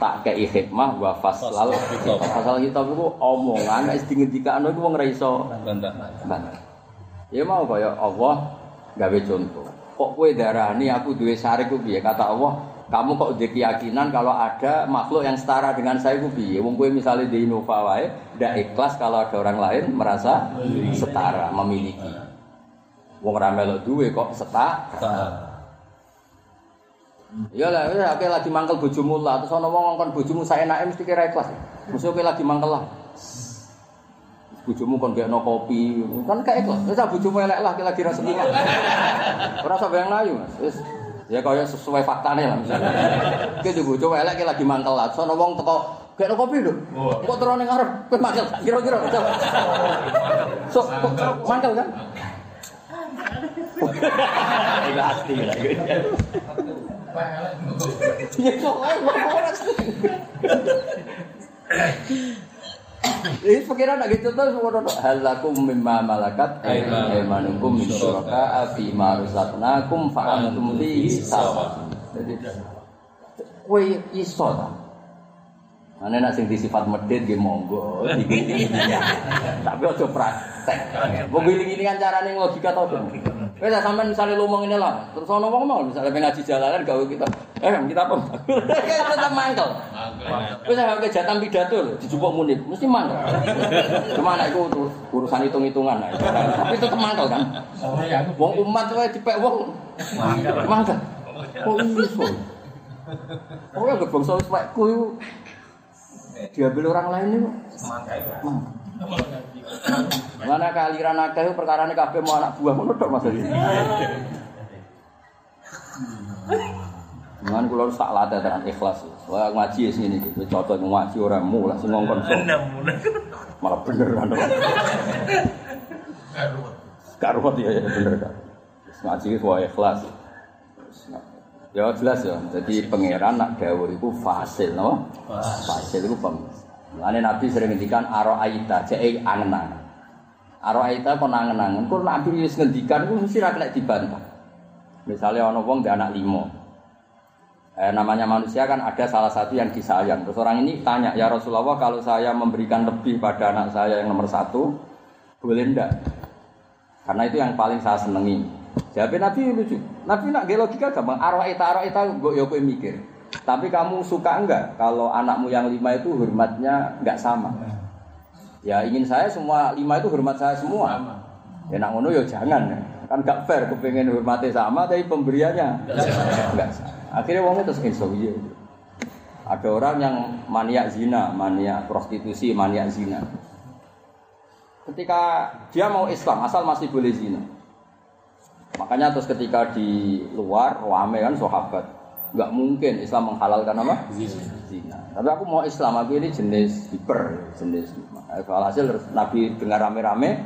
tak kei hikmah wa faslal kitab. fasal kitab itu omongan nek sing ngendikane iku wong ra iso bantah. Ya mau kaya Allah gawe contoh. Kok kowe darani aku duwe syarik ku piye? Kata Allah, kamu kok udah keyakinan kalau ada makhluk yang setara dengan saya ku piye? Wong kowe misalnya di Innova wae ndak ikhlas kalau ada orang lain merasa setara, memiliki. Wong ra melok duwe kok setara. Ya lah, ya oke lagi mangkel bojomu lah, terus ana wong ngongkon bojomu saya enak mesti kira ikhlas. Mesti oke lagi mangkel lah. Bojomu kon gak kopi, kan gak ikhlas. Wis ah, bojomu elek lah, lagi rasa seneng. Ora usah bayang layu, Mas. Wis ya kaya sesuai faktanya lah misalnya. Ki di bojomu elek lagi mangkel lah. Sono wong teko gak kopi lho. Kok terus ning ngarep kowe mangkel. Kira-kira coba. So, kok mangkel kan? Itu asli lah. Ya kok ora Eh, pikiran nak gitu terus ngono tok. Hal lakum mimma malakat aymanukum min syuraka fi ma razaqnakum fa antum fihi sawa. Jadi kowe iso ta? Ane nak sing disifat medhit nggih monggo, Tapi aja praktek. Wong ini kan carane logika to. Wes lah, sampean misale ngomong ini lah, terus ana wong mau misale pengen ngaji jalanan gawe kita. Eh, kita apa? Tetap mangkel. Wis ora ke jatah pidato lho, dijupuk munib, mesti mangkel. Cuma anak iku urusan hitung-hitungan. nah. Tapi tetep mangkel kan. Wong umat wae dipek wong mangkel. Oh iso. Oh ya bangsa wis wekku iku diambil orang lain itu Mana kaliran akeh itu perkarane kabeh mau anak buah ngono tok Mas iki. Mangan kula harus tak latih tenan ikhlas. Wah ngaji wis ngene iki, cocok ngaji ora mulai sing ngongkon. Malah bener kan. Karuat ya ya bener kan. Wis Ngaji wis wae ikhlas. Ya jelas ya. Jadi pangeran nak dawuh iku fasil, no? Fasil iku pem. Mulane Nabi sering ngendikan aro aita, cek angen-angen. Aro aita kon angen-angen, kok Nabi wis ngendikan mesti ra dibantah. Misalnya ana wong dia anak limo. Eh, namanya manusia kan ada salah satu yang disayang. Terus orang ini tanya, ya Rasulullah kalau saya memberikan lebih pada anak saya yang nomor satu, boleh ndak? Karena itu yang paling saya senengi. Jawabnya Nabi lucu. Nabi nak logika gampang. Arwah ita arwah gue yo mikir. Tapi kamu suka enggak kalau anakmu yang lima itu hormatnya enggak sama? Ya ingin saya semua lima itu hormat saya semua. Ya nak ngono ya jangan. Kan gak fair kepengen hormati sama tapi pemberiannya enggak sama. Akhirnya wongnya terus insya iya. Ada orang yang maniak zina, maniak prostitusi, maniak zina. Ketika dia mau Islam, asal masih boleh zina. Makanya terus ketika di luar, rame kan sahabat. Nggak mungkin Islam menghalalkan apa? Zina. Tapi aku mau Islam, aku ini jenis hiper, jenis. Alhasil Nabi dengar rame-rame,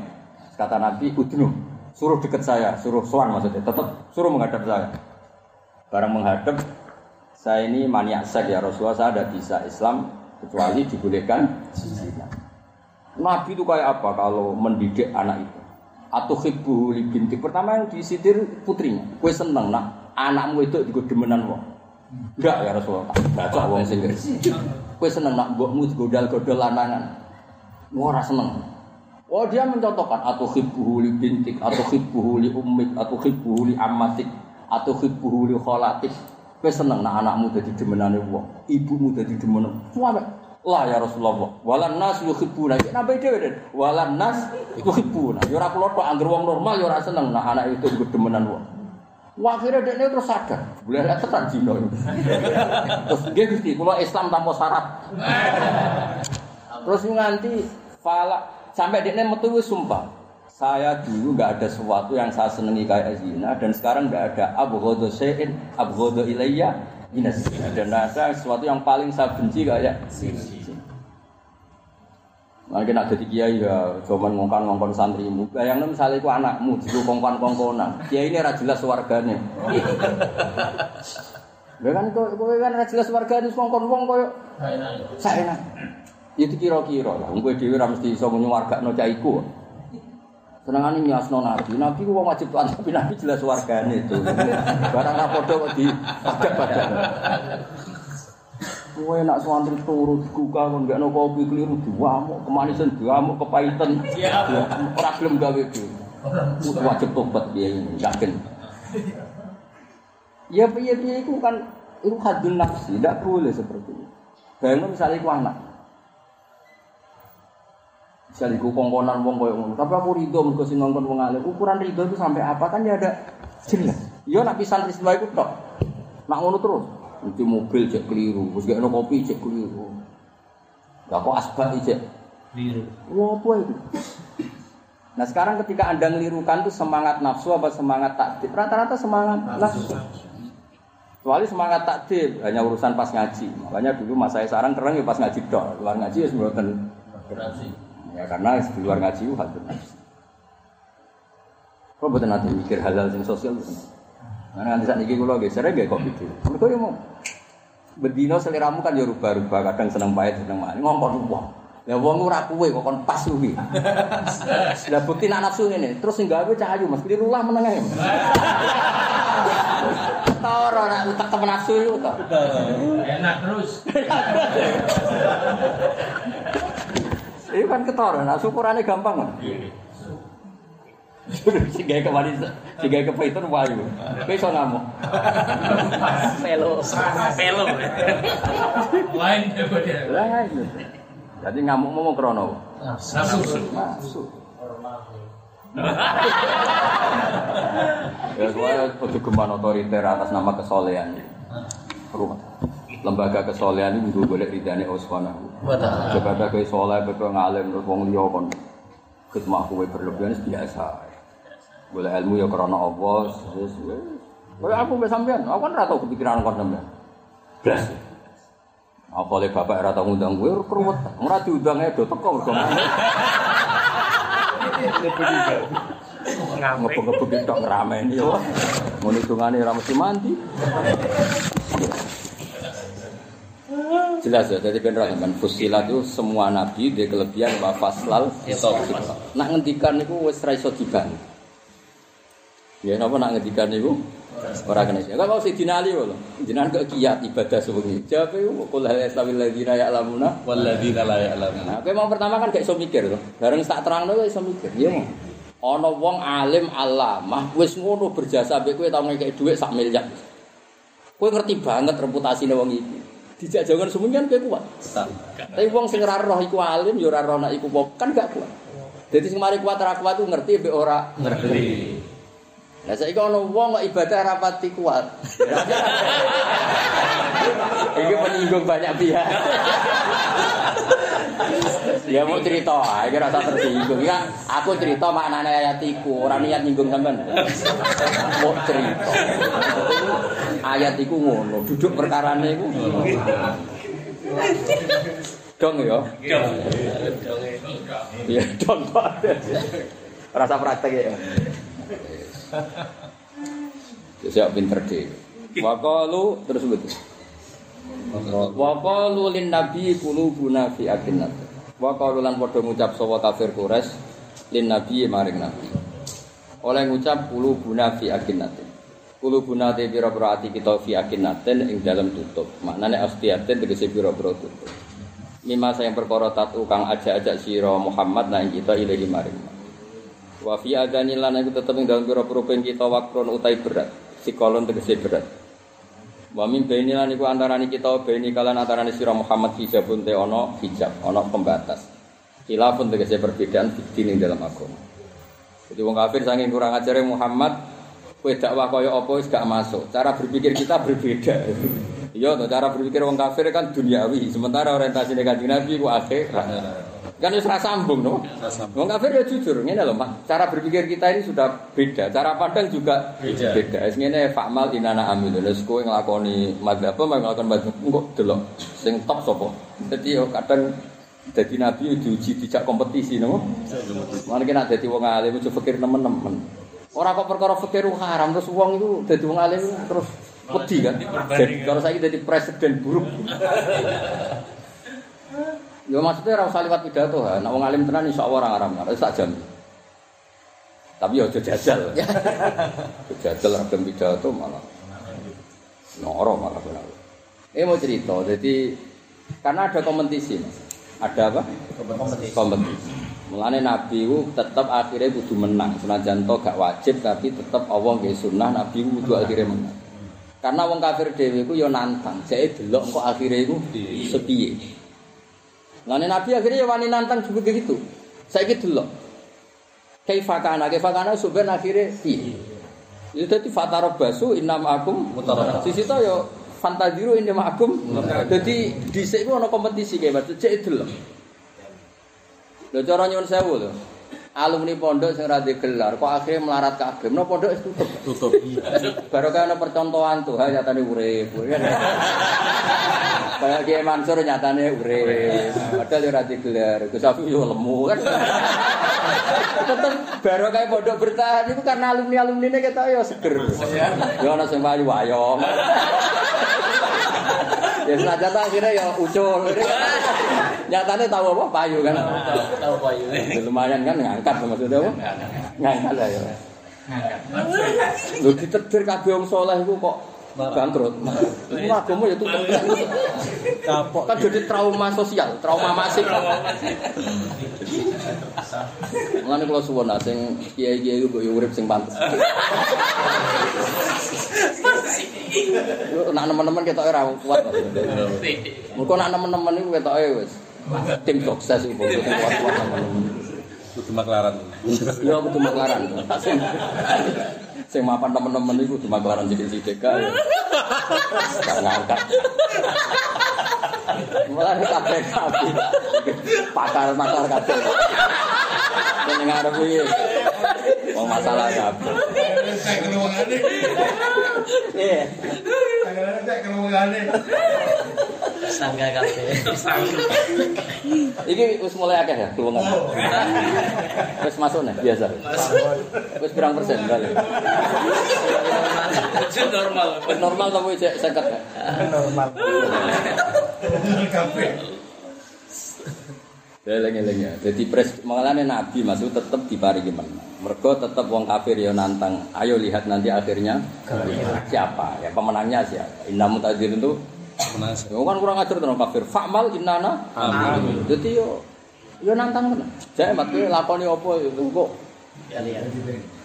kata Nabi, udnu, suruh deket saya, suruh soan maksudnya, tetap suruh menghadap saya. Barang menghadap, saya ini maniak seks ya Rasulullah, saya tidak bisa Islam kecuali dibolehkan zina. Nabi itu kayak apa kalau mendidik anak itu? Atau hibbu li binti. Pertama yang disitir putrinya. Kue seneng nak anakmu itu juga demenan wong. Enggak ya Rasulullah. Baca wong sing. Kowe seneng nak mbokmu digodal-godol lanangan. Ora seneng. Oh dia mencontohkan atau hibbuhu li bintik, atau hibbuhu li ummik, atau hibbuhu li ammatik, atau hibbuhu li kholatik. Kowe seneng nak anakmu dadi demenane wong, ibumu dadi demenan. Suwe. Lah ya Rasulullah. Walan nas yuhibbuna. Ya nabi dhewe den. Walan nas yuhibbuna. Ya ora kula tok anggere wong normal ya ora seneng nak anak itu iku demenan wong. Wah dia terus sadar, boleh lihat tekan Cina ini. Terus dia gusti, kalau Islam tanpa syarat. Terus nganti fala sampai dia metu wis sumpah. Saya dulu nggak ada sesuatu yang saya senangi kayak zina dan sekarang nggak ada abu godo sein, abu godo ilayya zina. Dan rasa sesuatu yang paling saya benci kayak. Mungkin ada di kiai ya, cuman ngongkon ngongkon santrimu. Bayangno misalnya itu anakmu, jiru kongkon kongkonan. Kiai ini ora jelas wargane. Lha kan kok kowe kan ora jelas wargane kongkon wong koyo saenak. Itu kira-kira lah. Wong kowe dhewe ora mesti iso nyuwargakno cah iku. Senengane nyasno nabi. Nabi ku wong wajib taat tapi nabi jelas wargane itu. Barang ra padha kok di padat-padat. Kowe nak santri turu dikuka kon gak kopi keliru diwamuk, kemanisan diwamuk, kepahitan. Ora gelem gawe itu. Wajib tobat dia ini, yakin. Ya piye-piye itu kan itu hadun nafsi, tidak boleh seperti itu. Bayangkan misalnya itu anak. Misalnya itu kongkonan wong koyo ngono, tapi aku ridho mergo sing ngongkon wong alim. Ukuran ridho itu sampai apa kan ya ada jelas. Yo nak pisan peristiwa itu tok. Nak ngono terus, Itu mobil cek keliru, terus gak ada kopi cek keliru. Gak kok asbak cek Keliru. Wah apa itu? Nah sekarang ketika anda ngelirukan tuh semangat nafsu apa semangat takdir? Rata-rata semangat nafsu. Kecuali semangat takdir hanya urusan pas ngaji. Makanya dulu mas saya sarang keren ya pas ngaji dong. Luar ngaji ya sebenarnya Ya karena di luar ngaji itu hal nafsu. Kok betul nanti mikir halal sing sosial betul. Karena nanti saat ini kalau geser gak kok mikir. Mereka yang mau bedino seliramu kan ya rubah-rubah kadang seneng pahit seneng manis ngomong wong. Ya wong ora kuwe kok kon pas kuwi. Lah bukti nak nafsu ngene, terus sing gawe cah ayu Mas keliru lah meneng ae. Toro nak utek temen nafsu itu to. Enak terus. Ini kan ketara, nah syukurannya gampang kan. Sehingga kemarin, sehingga kepahitan wayu. Besok ngamuk. Pelo. Pelo. Lain itu. Jadi ngamuk mau krono. nafsu. Masuk. Ya saya kudu geman otoriter atas nama kesolehan. Rumah. Lembaga kesolehan ini gue boleh ridane Subhanahu. Coba ada kayak soleh, betul ngalim, terus wong liya kon kowe berlebihan biasa. Boleh ilmu ya karena Allah, wis. Kayak aku mbek sampean, aku kan ora tau kepikiran kon sampean. Blas. Apa oleh bapak ora tau ngundang kowe keruwet. Ora diundang ae do teko mergo Ngebuk-ngebuk tok ngrameni yo. Ngono hitungane ora mesti mandi. Jelas ya, jadi bener kan fusilat itu semua nabi dia kelebihan wa faslal Nak ngendikan itu wis ra iso dibang. Ya napa nak ngendikan niku ora kena. Enggak mau Sidina Ali lho. Jenengan kok kiat ibadah sewengi. Jawab iku qul hal yastawil ladzina ya'lamuna Walladzina la ya'lamun. Nah, kowe mau pertama kan gak iso mikir to. Bareng tak terangno kowe iso mikir. Iya mau. Ana wong alim alamah wis ngono berjasa mbek kowe tau ngekek dhuwit sak miliar. Kowe ngerti banget reputasine wong iki. Dijak jangan semuanya kan kowe kuat. Tapi wong sing ora roh iku alim ya ora roh nek iku kan gak kuat. Jadi sing mari kuat ora kuat ku ngerti mbek ora ngerti. Lah saiki ana wong kok ibadah ora pati kuat. Iki menyinggung banyak pihak. Ya mau cerita, iki rasa tersinggung. Ya, aku cerita maknane ayat iku, ora niat nyinggung sampean. Mau cerita. Ayat iku ngono, duduk perkarane iku. Dong ya. Iya, dong. Pak. Rasa praktek ya. Siap pinter deh. Wakalu terus betul. Wakalu lin nabi kulubuna fi akinat. Wakalu lan padha ngucap sapa kafir Quraisy lin nabi maring nabi. Oleh ngucap kulubuna fi akinat. Kulubuna te pira-pira ati kita fi akinaten ing dalam tutup. Maknane astiaten tegese pira-pira tutup. Mima sayang perkara tatu kang ajak-ajak sira Muhammad nang kita ilahi maring. Wa fi adani lan iku tetep ing dalam pira-pira kita wakron utai berat. Sikolon tegese berat. Wa min baini lan iku kita baini kalan antarane sira Muhammad hijabun te ana hijab, ana pembatas. Khilafun tegese perbedaan fikih ing dalam agama. Jadi wong kafir saking kurang ajare Muhammad kowe dakwah kaya apa wis gak masuk. Cara berpikir kita berbeda. Iya, cara berpikir wong kafir kan duniawi, sementara orientasi Kanjeng Nabi ku akhirat. Kan ra sambung no. Wong kafir ya jujur, ngene lho, Pak. Cara berpikir kita ini sudah beda, cara pandang juga Beda. beda. Ngene fa'mal inana amil. Wis kowe nglakoni madzhab apa nglakoni madzhab engko delok sing top sapa. Dadi yo kadang dadi nabi diuji dijak kompetisi no. Mana kena dadi wong alim ojo pikir nemen-nemen. Ora kok perkara fikir haram terus wong itu dadi wong alim terus wedi kan. Jadi kalau saya jadi presiden buruk. Ya maksudnya ora usah liwat pidato ha. Nek wong alim tenan insyaallah ora haram, ora sak jam. Tapi ya aja jajal. Aja jajal gelem pidato malah. Noro malah benar. Eh mau cerita, jadi karena ada kompetisi, Mas. Ada apa? Kompetisi. kompetisi. Mulane Nabi ku tetap akhirnya kudu menang. Senajan to gak wajib tapi tetap Allah nggih sunnah Nabi ku kudu akhirnya menang. Karena wong kafir dhewe ku ya nantang. Saya delok kok akhirnya iku sepiye. Lainnya Nabi akhirnya wani nantang juga begitu. Saya gitu loh. Kayak kaifakana kayak fakana subhan akhirnya iya. Itu tadi fatarob basu inam akum. Di situ yo fantadiru inam akum. Jadi di ku ana kompetisi kayak batu. Cek delok. loh. Cara nyuwun sewu loh. Alumni pondok sing ora ndek gelar kok akhirnya melarat kabeh. Menawa pondok wis tutup. Tutup. Baru kan ana percontohan Tuhan nyatane urip. Kayak Kiai Mansur nyatane urip. Padahal ora digelar. Gus Afi yo lemu kan. Tetep baru pondok bertahan itu karena alumni-alumni ini kita ya seger. Ya ana sing payu wayo. Ya senajan ta akhirnya ya ucul. Nyatane tahu apa payu kan. Tahu Pak Yu. Ya, lumayan kan ngangkat maksudnya apa? Ngangkat lah ya. Lho ditedir kabeh wong saleh iku kok bangkrut. Iku agama ya tutup. Kapok. Kan jadi trauma sosial, trauma masif. Mulane kula suwun lah sing kiai-kiai mbok yo urip sing pantes. Yo nak nemen-nemen ketoke ora kuat. Muga nak nemen-nemen iku ketoke wis tim sukses iku kuat-kuat nemen-nemen. Kudu maklaran. Ya kudu maklaran. Sing mapan temen-temen iku kudu maklaran sithik-sithik kae. Gak ngangkat. Mulane kabeh kabeh. Pakar-pakar kabeh. Ning ngarep iki. Wong masalah kabeh. Saya keluangane. Iya. Kadang-kadang saya keluangane. Sangga kabeh. Iki wis mulai akeh ya keluwengan. Wis masuk nih biasa. Wis berang persen kali. Itu normal. Normal tapi cek seket. ya? Kafe. Eleng-eleng ya. Jadi pres mengalami Nabi masuk tetap diparingi menang. Mergo tetap wong kafir ya nantang. Ayo lihat nanti akhirnya siapa ya pemenangnya siapa. Innamu tadir itu ya kan kurang ajar tenan kafir. Fa'mal innana amin. Jadi yo yo nantang tenan. Jek mat kowe lakoni apa itu kok Ya lihat.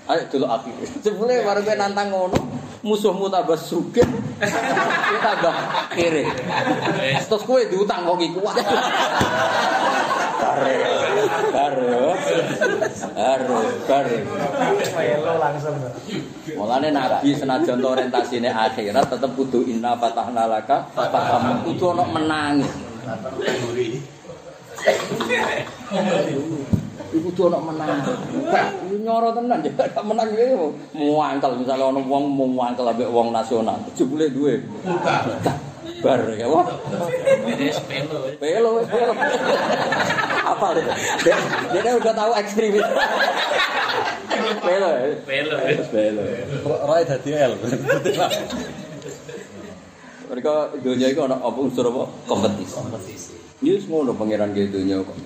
Ayo dulu api. Sebelumnya baru gue nantang ngono, musuhmu tambah sugih, kita tambah kere. Terus gue diutang kok kuat. Kare, kare, kare, kare. Mulane Nabi senajan to orientasine akhirat tetep kudu inna fatahna laka fataham kudu ono menangi. Iku kudu ono menang. Gak nyoro tenan ya gak menang iki muangkel misalnya ono wong mau muangkel ambek wong nasional. Jebule duwe. Bar ya wah. Pelo, pelo. Apa itu? Dia, dia udah tahu ekstremis. Pelo, ya? Pelo. pelo. Roy dadi L. Mereka dunia itu ada apa unsur apa? Kompetisi. Kompetisi. Ini semua udah pangeran gitu dunia kok.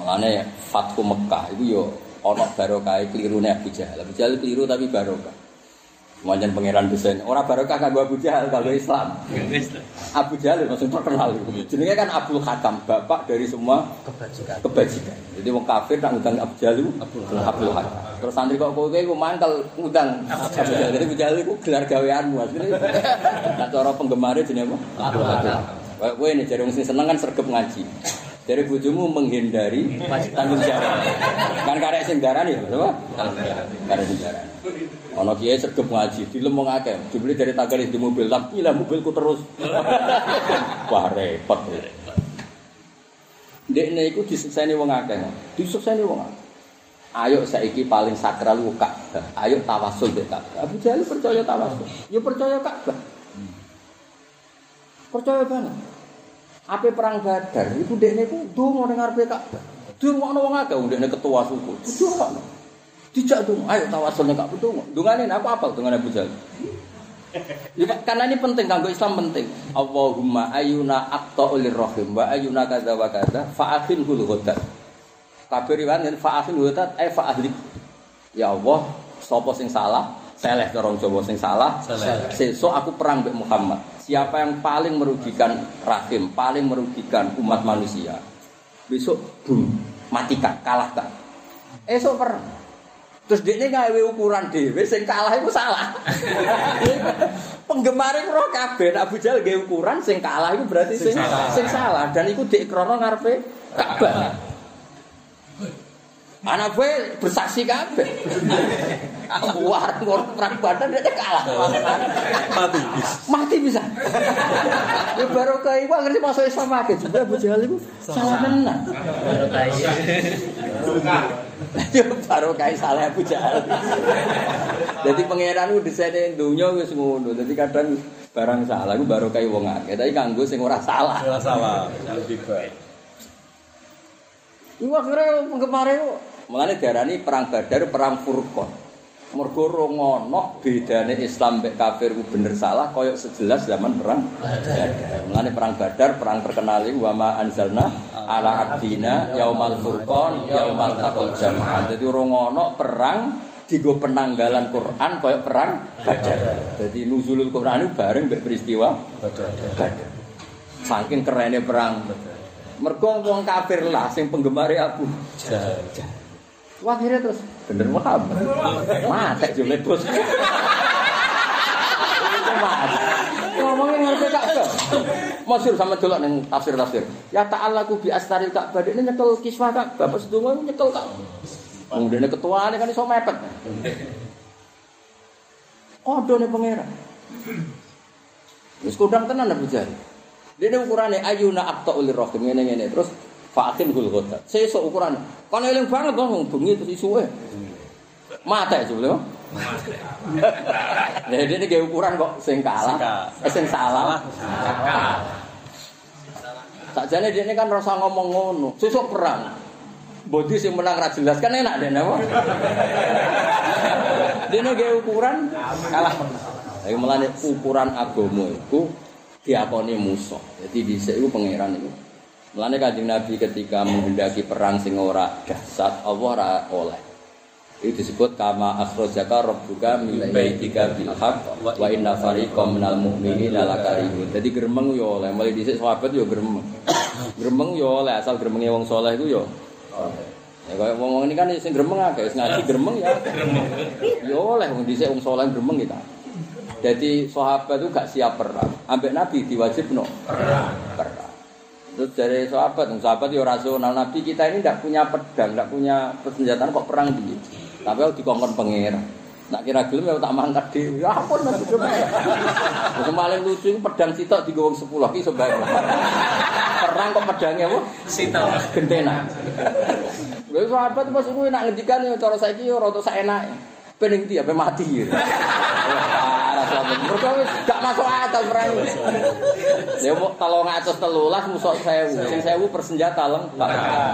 Makanya Fathu Mekah itu yo ono barokah keliru nih Abu Jahal. Abu Jahal keliru tapi barokah. Manjan pangeran desain. Orang barokah kanggo Abu Jahal kalau Islam. Abu Jahal maksud terkenal itu. Jenenge kan Abdul Hakam, bapak dari semua kebajikan. kebajikan. Jadi wong kafir tak ngundang Abu Jahal itu Abdul Hakam. Terus santri kok kowe iku mangkel ngundang Abu Jahal. Jadi Abu Jahal iku gelar gaweanmu asline. Nah cara penggemarnya jenenge apa? Abdul. Kayak kowe ini jare wong sing seneng kan sergap ngaji. Dari bojomu menghindari tanggung jawab. Kan karek sing darani ya, apa? Karek sing darani. Ana kiai sergap ngaji, dilem wong akeh. Dibeli dari tanggal di mobil, tapi lah mobilku terus. Wah repot. Dekne iku disukseni wong akeh. Disukseni wong akeh. Ayo saiki paling sakral ku Ka'bah. Ayo tawasul dek Ka'bah. Abu Jahal percaya tawasul. Ya percaya Ka'bah. Percaya banget. Ape perang Badar itu dekne ku donga ning ngarepe Ka'bah. Dungokno wong akeh dekne ketua suku. Dungokno. Dijak dong, ayo tawasul ning Ka'bah donga. Dungane aku apal dungane Abu Jahal. Ya, karena ini penting, kanggo Islam penting. Allahumma ayuna aqta'ulir rahim wa ayuna kadza wa kadza fa'afin hul ghadat. Kabeh yen fa'afin hul ghadat eh fa'ahlik. Ya Allah, sapa sing salah? Seleh cara Jawa sing salah. Sesuk aku perang mbek Muhammad. Siapa yang paling merugikan rahim, paling merugikan umat manusia? Besok boom, matikan, kalahkan. Esok perang. Terus dia ini gawe ukuran dhewe sing kalah itu salah. Penggemar itu roh kabeh Abu Jahal gawe ukuran sing kalah itu berarti sing, sing salah. dan itu diikrono ngarepe Ka'bah. Anak gue bersaksi kabeh. Wah, orang perang badan dia kalah. Mati. Mati bisa. Ya baru kayak gua ngerti masuk Islam aja. Juga Abu Jahal itu salah tenan. Baru kaya. Ya baru kayak salah Abu Jahal. Jadi pangeran itu desainnya dunia wis ngono. Jadi kadang barang salah itu baru kayak wong akeh. Tapi kanggo sing ora salah. Ora salah. Lebih baik. Iku akhirnya penggemar Mulane diarani perang Badar, perang Furqan. Mergo ora ngono bedane Islam mek kafir ku bener salah koyok sejelas zaman perang Badar. Perang Badar perang terkenal iku wa ma anzalna ala abdina yaumal furqan yaumal taqal jam'an. Dadi ora ngono perang digo penanggalan Quran koyok perang Badar. Jadi nuzulul Quran itu bareng mek peristiwa Badar. Saking kerennya perang Mergo wong kafir lah sing penggemar Abu Jahal. Wah akhirnya terus bener Muhammad. Mate jule bos. Ngomongin ngerti Ka'bah. Masyur sama delok ning tafsir-tafsir. Ya ta'allaku bi astaril Ka'bah. Ini nyekel kiswah Ka'bah. Pas donga nyekel Ka'bah. Wong dene ketuane kan iso mepet. Kodone pangeran. Wis kodang tenan Abu Jahal. Dene ukurane ayuna aqta'ul rahim ngene-ngene terus Fakin hul ghadat. Sesuk ukuran. Kon eling banget dong wong bengi terus isuke. Mate jebule. Lah dene ge ukuran kok sing kalah, eh, sing salah. Sakjane dene kan rasa ngomong ngono. Sesuk perang. Bodi sing menang ra jelas kan enak dene apa? Dene ge ukuran kalah. Ayo mulane ukuran agama iku diakoni musuh. Jadi dhisik iku pangeran iku Mulane Kanjeng Nabi ketika menghendaki perang sing ora dahsyat, Allah ora oleh. Itu disebut kama akhrajaka rabbuka min baitika bil haqq wa inna fariqam minal mu'minina lakarihun. Dadi gremeng yo oleh, mulai dhisik sahabat yo gremeng. Gremeng yo oleh asal gremenge wong saleh iku yo. Ya kaya wong ini kan sing gremeng akeh, sing ngaji gremeng ya. Yo oleh wong dhisik wong saleh gremeng kita. Jadi sahabat itu gak siap perang. Ambek Nabi diwajibno perang. Perang. Terus dari sahabat, sahabat ya rasional Nabi kita ini tidak punya pedang, tidak punya persenjataan kok perang di. Tapi aku dikongkon pengira. Nak kira gelem ya tak mangkat dhewe. Ya ampun Mas Bro. Terus paling lucu pedang sitok di gowong 10 ki iso bae. Perang kok pedangnya apa? Sitok. Gentena. Lha sahabat pas iku nak ngendikan ya cara saiki ya rada saenake. Pening dia sampai mati. Parah sahabat. Mergo wis gak masuk akal perang. Ya mau ngatus telulas musuh sewu, sing sewu persenjata lengkap.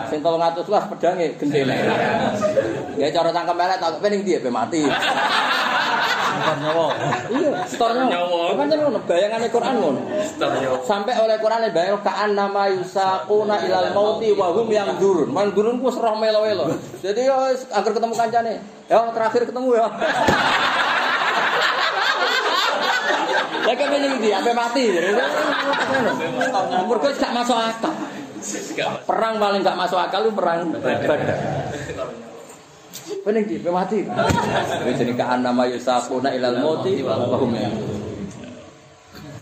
Sing tolong ngatus telulas pedangnya gentena. Ya cara cangkem elek tak pening dia sampai mati. Bukan nyawa. Iya, setor nyawa. Kan ngono, bayangane Quran ngono. Sampai oleh Quran bayang kaan nama yusaquna ilal mauti wa hum yang durun. Man durun ku serah melo-melo. Jadi yo agar ketemu kancane. Yo terakhir ketemu ya. Lah kepen iki ape mati. Mergo gak masuk akal. Perang paling gak masuk akal itu perang Badar. Pening di ape mati. Wis jenenge ka nama yusafuna ilal mauti wa hum.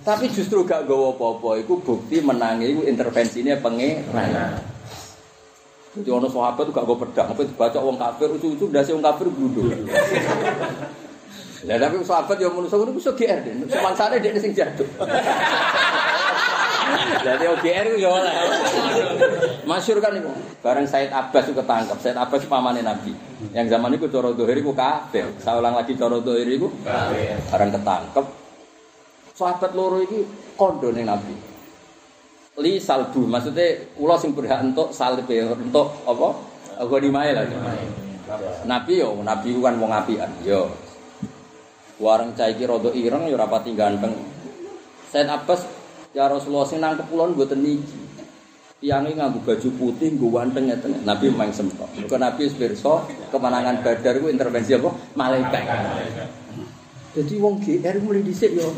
Tapi justru gak gawa apa-apa iku bukti menangi iku intervensine pangeran. Jadi ono sahabat gak go pedang, apa dibaca wong kafir, ucu-ucu ndase wong kafir gundul. Lah tapi sahabat yo menungso ngono iso GR deh. Semangsane dekne sing jatuh. Lah dia GR yo oleh. Masyhur kan iku. Bareng Said Abbas itu ketangkep. Said Abbas pamane Nabi. Yang zaman itu cara dohir iku kafir. Saya ulang lagi cara dohir iku kafir. Bareng ketangkep. Sahabat loro iki kondo ning Nabi. Li salbu, maksudnya kula sing berhak entuk salib ya, entuk apa? Ghanimah lah. Nabi yo, Nabi kan wong apian. Yo, Wareng cah iki rada ireng ya rapati ganteng. Said Abbas ya Rasulullah sing nang kepulauan mboten niki. Tiyange nganggo baju putih, nggo wanteng ngeten. Nabi memang sempat. Mergo Nabi wis pirsa kemenangan Badar ku intervensi apa? Malaikat. Jadi wong GR mulai dhisik yo.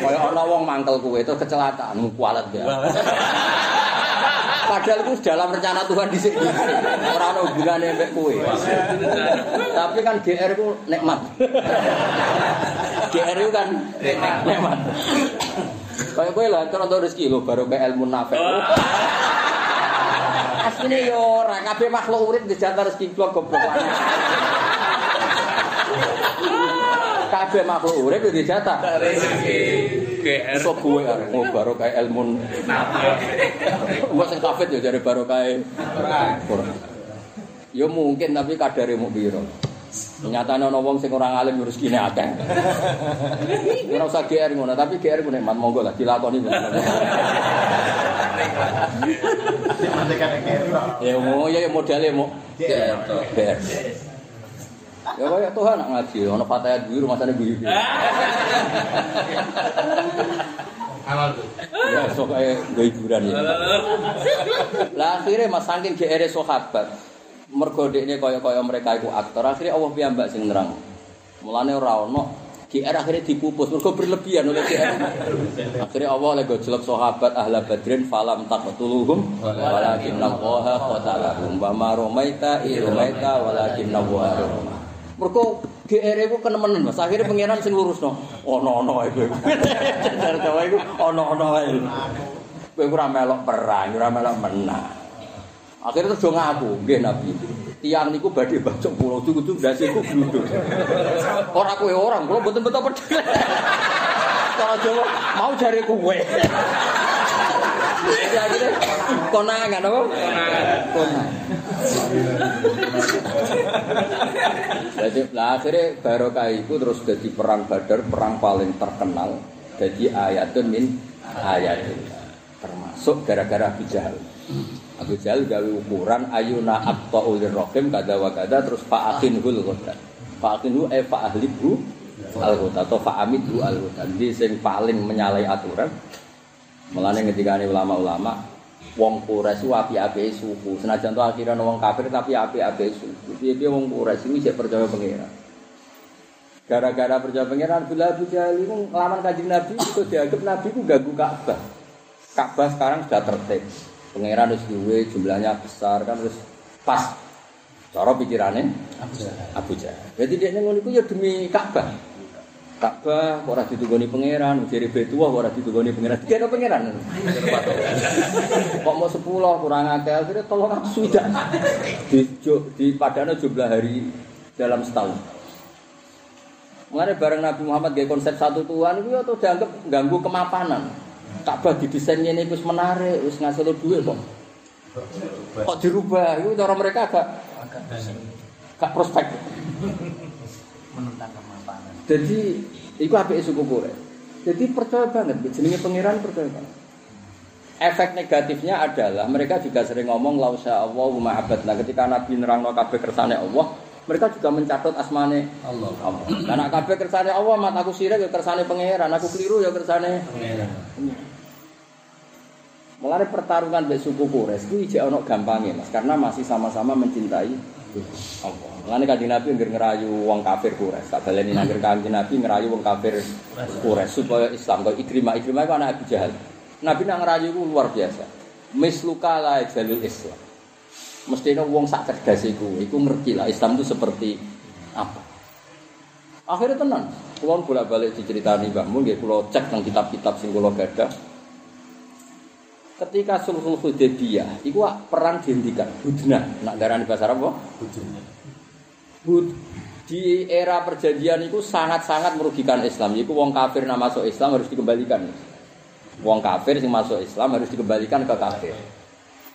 Kaya ana wong mangkel kowe terus kecelakaan kualat ya. Padahal itu dalam rencana Tuhan dhisik. Ora ana hubungane mbek kowe. Tapi kan GR itu nikmat. GR itu kan nikmat. Kayak kowe lah terus rezeki lho baru ke ilmu nafek. Asline yo ora kabeh makhluk urip dijatah rezeki kula goblok. Kabeh makhluk urip yo dijatah. GR. Iso gue arek mau baru kayak ilmu Gua sing kafir dari baru kayak Quran. Ya mungkin tapi kadare mau biro. Nyatane ana wong sing ora alim yo rezekine akeh. Ora usah GR ngono, tapi GR ku nikmat monggo lah dilakoni. Ya mau ya modale mau GR. Ya kaya Tuhan nak ngaji, ono fataya biru masane biru. Halal tuh. Ya sok kayak gak hiburan ya. Lah akhirnya mas saking GR sahabat. Mergo dekne kaya-kaya mereka iku aktor, akhirnya Allah piyambak sing nerang. Mulane ora ono GR akhirnya dipupus, mergo berlebihan oleh GR. akhirnya Allah lagi jelek sahabat ahla badrin falam taqtuluhum walakin Allah qatalahum wa ma romaita i romaita walakin Allah. Mergo GR iku kenemenan Mas. Akhirnya pangeran sing lurusno. Ono-ono ae kowe. Jar Jawa iku ono-ono ae. Kowe ora melok perang, ora melok menang. Akhirnya terus ngaku, nggih Nabi. Tiang niku badhe bacok pulau ujug-ujug ndase iku glunduk. Ora kowe orang, kula mboten beto pedhe. Cara Jawa mau jare kowe. Jadi akhirnya konangan apa? Konangan. Jadi lah akhirnya barokah itu terus jadi perang Badar, perang paling terkenal. Jadi ayatun min ayatin. Termasuk gara-gara Abu Jahal. Abu Jahal gawe ukuran ayuna abta ulir rohim kada wa kada terus fa'akin hul ghodan. Fa'akin hu eh fa'ahlib hu al ghodan atau fa'amid hu al ghodan. Jadi yang paling menyalahi aturan. Mulane ketika ini ulama-ulama wong Quraisy ku api-api suku. Senajan to akhirnya wong kafir tapi api-api suku. Piye-piye wong Quraisy iki cek percaya pangeran. Gara-gara percaya pangeran bila Abu Jahal itu kanjeng Nabi itu dianggap Nabi itu ganggu Ka'bah. Ka'bah sekarang sudah tertib. Pangeran harus duwe jumlahnya besar kan terus pas. Cara pikirannya Abu Jahal. Jadi dia ngono iku ya demi Ka'bah. Ka'bah ora ditugoni pangeran, jere Betuah ora ditugoni pangeran. Dikira pangeran. Kok mau 10 kurang akeh akhirnya tolong aku sudah. Di di padana jumlah hari dalam setahun. Mengenai bareng Nabi Muhammad gaya konsep satu Tuhan itu atau dianggap ganggu kemapanan. Ka'bah didesainnya ini wis menarik, wis ngasil duit kok. Kok dirubah? Itu cara mereka agak agak prospek. menentang. Jadi itu apa suku Quraisy. Jadi percaya banget, jenenge pangeran percaya banget. Efek negatifnya adalah mereka juga sering ngomong lausa Allah ma'abad. Nah ketika Nabi nerangno kabeh kersane Allah, mereka juga mencatat asmane Allah. Allah. Karena kabeh kersane Allah, mat aku sirik ya kersane pangeran, aku keliru ya kersane pangeran. Mulai pertarungan di suku Quraisy itu ijek ono gampangnya mas, karena masih sama-sama mencintai Apa? Mulane kanjeng Nabi ngger ngerayu wong kafir kures. Tak baleni nang kanjeng Nabi ngerayu wong kafir kures supaya Islam kok Ikrimah Ikrimah itu anak Abu Jahal. Nabi nang ngerayu itu luar biasa. Misluka la jalul Islam. Mestinya wong sak cerdas iku, iku ngerti lah Islam itu seperti apa. Akhirnya tenan, kulon bolak-balik diceritani Mbak Mun, nggih kula cek nang kitab-kitab sing kula gadah. Ketika sulhul Hudaybiyah, iku perang dihentikan, hudnah, nak darani bahasa Arab apa? Hud di era perjanjian itu sangat-sangat merugikan Islam. Iku wong kafir nak masuk Islam harus dikembalikan. Wong kafir yang masuk Islam harus dikembalikan ke kafir.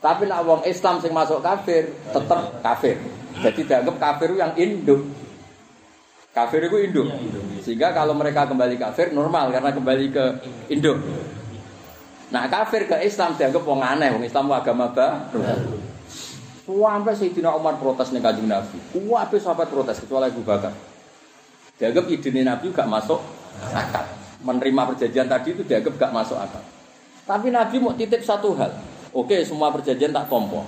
Tapi nak wong Islam sing masuk kafir tetap kafir. Jadi dianggap kafir yang induk. Kafir itu induk. Sehingga kalau mereka kembali kafir normal karena kembali ke induk. Nah kafir ke Islam dianggap wong aneh, wong Islam agama baru. Sampai Sayyidina Umar protes nih kanjeng Nabi. Wabe sahabat protes kecuali Abu Bakar. Dianggap ide Nabi gak masuk akal. Menerima perjanjian tadi itu dianggap gak masuk akal. Tapi Nabi mau titip satu hal. Oke, semua perjanjian tak tompo.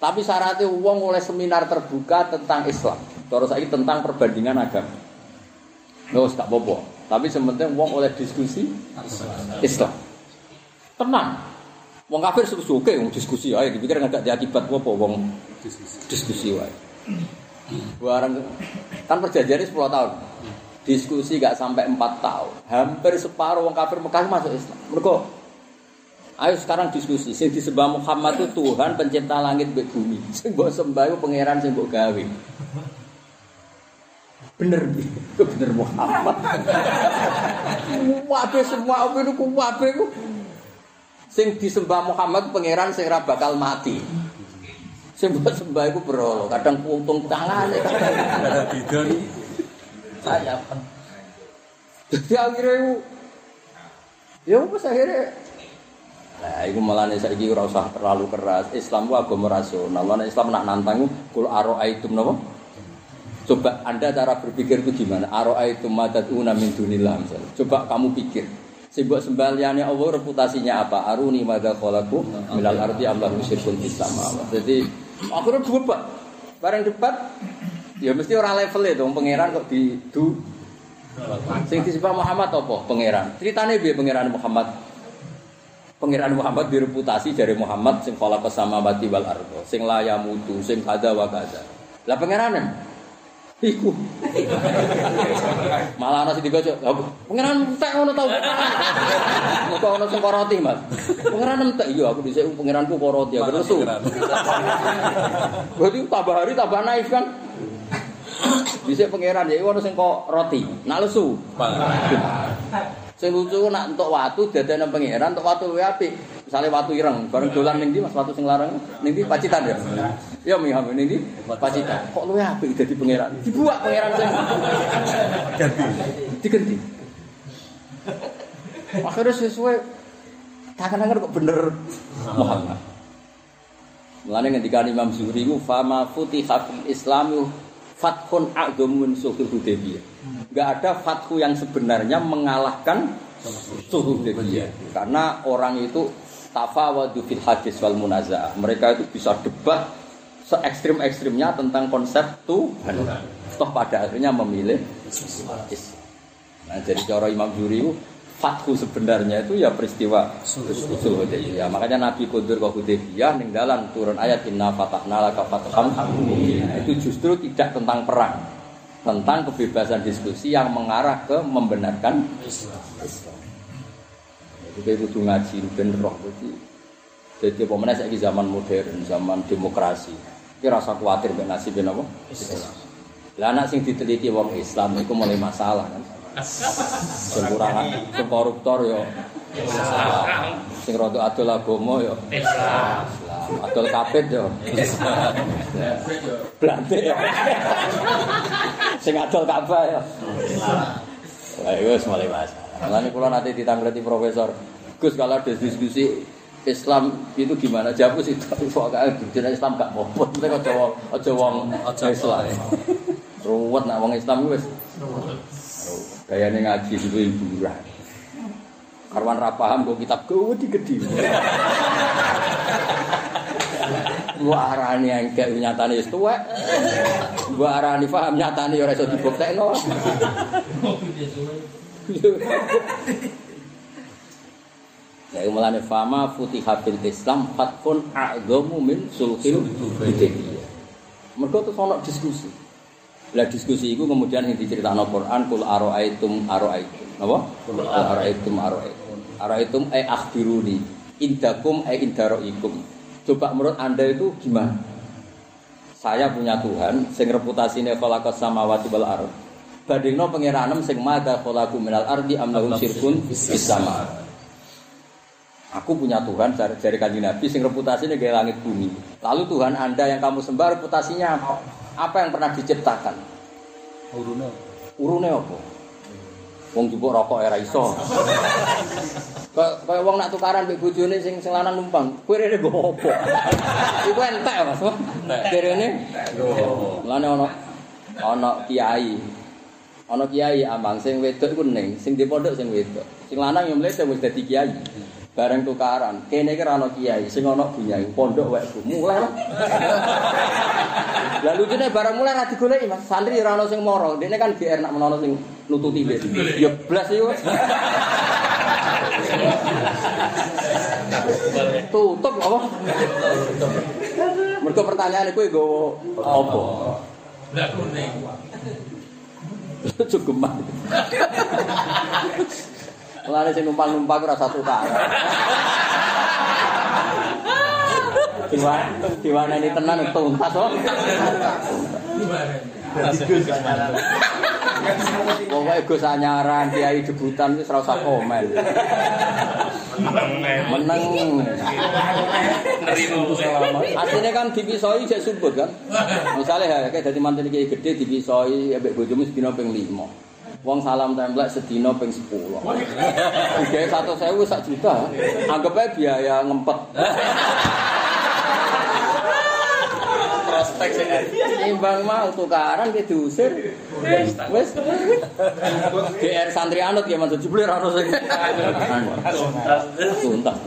Tapi syaratnya uang oleh seminar terbuka tentang Islam. Terus lagi tentang perbandingan agama. Nggak usah bobo. Tapi sementing uang oleh diskusi Islam. Tenang. Wong kafir suka oke wong diskusi ae dipikir nggak ada akibat apa wong diskusi wae. Barang kan perjanjiannya 10 tahun. Diskusi gak sampai 4 tahun. Hampir separuh wong kafir Mekah masuk Islam. Mereka Ayo sekarang diskusi. Sing disembah Muhammad itu Tuhan pencipta langit dan bumi. Sing mbok sembah itu pangeran sing mbok gawe. Bener bener Muhammad. Wabe semua apa itu wabe. Sing disembah Muhammad pangeran sing ora bakal mati. Sing mbok sembah iku berolo, kadang untung tangane. Bidon. Saya kan. Jadi akhirnya itu, ya apa akhirnya Nah, itu malah nih saya ora usah terlalu keras. Islam itu agama rasional. Mana Islam nak nantang kul aro aitum napa? Coba Anda cara berpikir itu gimana? Aro aitum madatuna min dunillah misalnya. Coba kamu pikir. Sibuk sembaliannya Allah reputasinya apa? Aruni madza khalaqu milal ardi am lahu syirkun fis samawati. Jadi akhirnya debat. Bareng debat ya mesti orang level itu pangeran kok di du Sing disebut Muhammad apa? Pangeran. Ceritanya biar pangeran Muhammad Pangeran Muhammad direputasi dari Muhammad sing khalaqa samawati wal ardo, sing la yamutu, sing kada wa kada. Lah pangeran iku. Malah ana sing dibaca, pangeran entek ngono tau. Muga ana sing koroti, Mas. Pangeran entek iya aku dhisik pangeranku koroti aku lesu. Berarti tambah hari tambah naif kan? Dhisik pangeran ya ono sing kok roti, nak lesu. Sing lucu nak entuk watu dadane pangeran, entuk watu luwih apik. Misale watu ireng, bareng dolan ning ndi Mas watu sing larang ning ndi Pacitan ya. Ya mi hamil ning ndi Pacitan. Kok luwih apik dadi pangeran. Dibuak pangeran sing ganti. Diganti. Akhirnya sesuai tangan-tangan kok bener Muhammad. Mulane ngendika Imam Zuhri ku fama futiha fil Islamu fathun a'dhamun suhul Hudaybiyah. Enggak ada fathu yang sebenarnya mengalahkan suhul Hudaybiyah. Karena orang itu tafawadu fil hadis wal munazaah. Mereka itu bisa debat se ekstrim-ekstrimnya tentang konsep Tuhan. Toh pada akhirnya memilih Islam. Nah, jadi cara Imam Zuhri itu fathu sebenarnya itu ya peristiwa usul Hudaybiyah. Makanya Nabi Kudur ke Hudaybiyah ning dalam turun ayat inna fatahna laka fatham mubina. Itu justru tidak tentang perang. Tentang kebebasan diskusi yang mengarah ke membenarkan Islam. Jadi kudu ngaji ben roh jadi jadi pemenang saya zaman modern, zaman demokrasi. Kira rasa khawatir ben nasib apa? Islam. Lah anak sing diteliti wong Islam itu mulai masalah kan. Sing kurang sing koruptor yo Islam. Sing rada adol agama yo Islam. Adol kapit yo Islam. Blante yo. Sing adol Ka'bah yo Islam. Lah wis mulai masalah. Mulane kula nanti ditanggleti profesor Gus kalau ada diskusi Islam itu gimana? Jawab sih tapi pokoknya dunia Islam gak apa-apa. Mereka aja wong aja wong aja Islam. Ruwet nak wong Islam wis. Gayane ngaji itu hiburan. Karwan ra paham kok kitab gede gede. Mbok arani engke nyatane wis tuwek. Mbok arani paham nyatane ora iso dibuktekno. Ya mulane fama futiha bil Islam fatfun a'dhamu min sulhil hudaybiyah. Mergo terus ana diskusi. Lah diskusi itu kemudian yang diceritakan Quran kul aroaitum aroaitum. Apa? Kul aroaitum aroaitum. Aroaitum ay akhbiruni. Indakum ay indaroikum. Coba menurut Anda itu gimana? Saya punya Tuhan sing reputasine khalaqa samawati wal ardh. Bandingno pangeranem sing madha khalaqu minal ardi am lahum syirkun fis sama. Aku punya Tuhan dari, dari kanjeng Nabi sing reputasinya kayak langit bumi. Lalu Tuhan Anda yang kamu sembah reputasinya apa? Apa yang pernah diciptakan? Urune. Urune apa? Wong jupuk rokok era iso. Kayak wong nak tukaran mbek bojone sing sing lanang numpang. Kowe rene nggo apa? Iku entek Mas. Kirene. Lane ana ana kiai. Ana kiai ambang sing wedok iku ning, sing di pondok sing wedok. Sing lanang yo mlete wis dadi kiai. Bareng tukaran, kene iki ra ana kiai, sing ana bunyai pondok wek mulai lah. Lah lucune barang mulai ra digoleki Mas. Santri ra ana sing moro. Dene kan GR nak menono sing nututi wis. Ya blas iku. Tutup apa? Mergo pertanyaan iku nggowo apa? Lah kuning. Cukuman. Mulane sing numpang-numpang ora satu kali. Diwa, diwana ini tenan tuntas kok. Pokoknya Gus Anyaran, Kiai debutan itu serasa komen. Menang. Aslinya kan dipisoi jadi subut kan. Misalnya ya, kayak dari mantan Kiai gede dipisoi, ya bojomu sedina ping lima. Wong salam templek sedina ping 10. Digawe 100.000 sak juta. Anggap aja biaya ngempet. Prospek sing Timbang mau tukaran ki diusir. Wis. GR santri anut ya maksud jebule ora ono sing. Tuntas.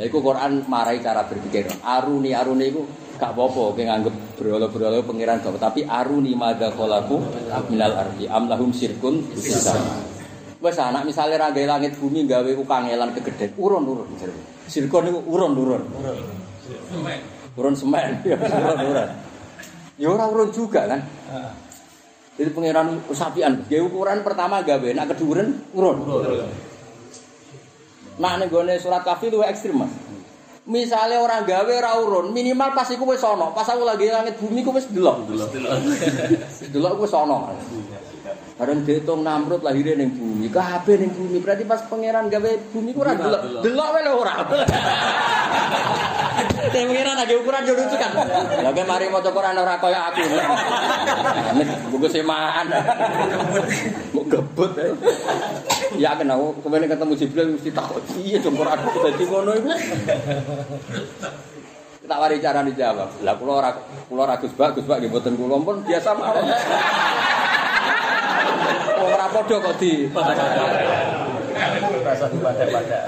Lah iku Quran marai cara berpikir. Aruni aruni iku gak apa-apa kowe nganggep berolo-berolo pangeran gak tapi aruni madza khalaqu minal ardi am lahum syirkun bisa. Wes anak misalnya ra gawe langit bumi gawe ukangelan kegeden urun-urun. Sirkon niku urun-urun. Urun semen, ya urun-urun. Ya ora urun juga kan. Jadi pangeran sapian, gawe ukuran pertama gawe, nak keduren urun. Nah ning gone surat kafi luwih ekstrim Mas. Misale orang gawe ora urun, minimal pas iku wis ana, pas aku lagi langit bumi ku wis delok. Delok ku wis ana. Bareng diitung Namrud lahirnya ning bumi, kabeh ning bumi. Berarti pas pangeran gawe bumi ku ora delok. Delok wae lho ora. Nek pangeran lagi ukuran yo lucu kan. Lah ke mari maca Quran ora kaya aku. Nek buku semaan. Mau gebut. Ya kena kemarin ketemu Jibril mesti takut iya dong Quran dadi ngono iku. Tak wari cara dijawab. Lah kula ora kula ora Gus Bak, Gus Bak nggih mboten kula pun biasa mawon. Ora padha kok di. rasa pada-pada.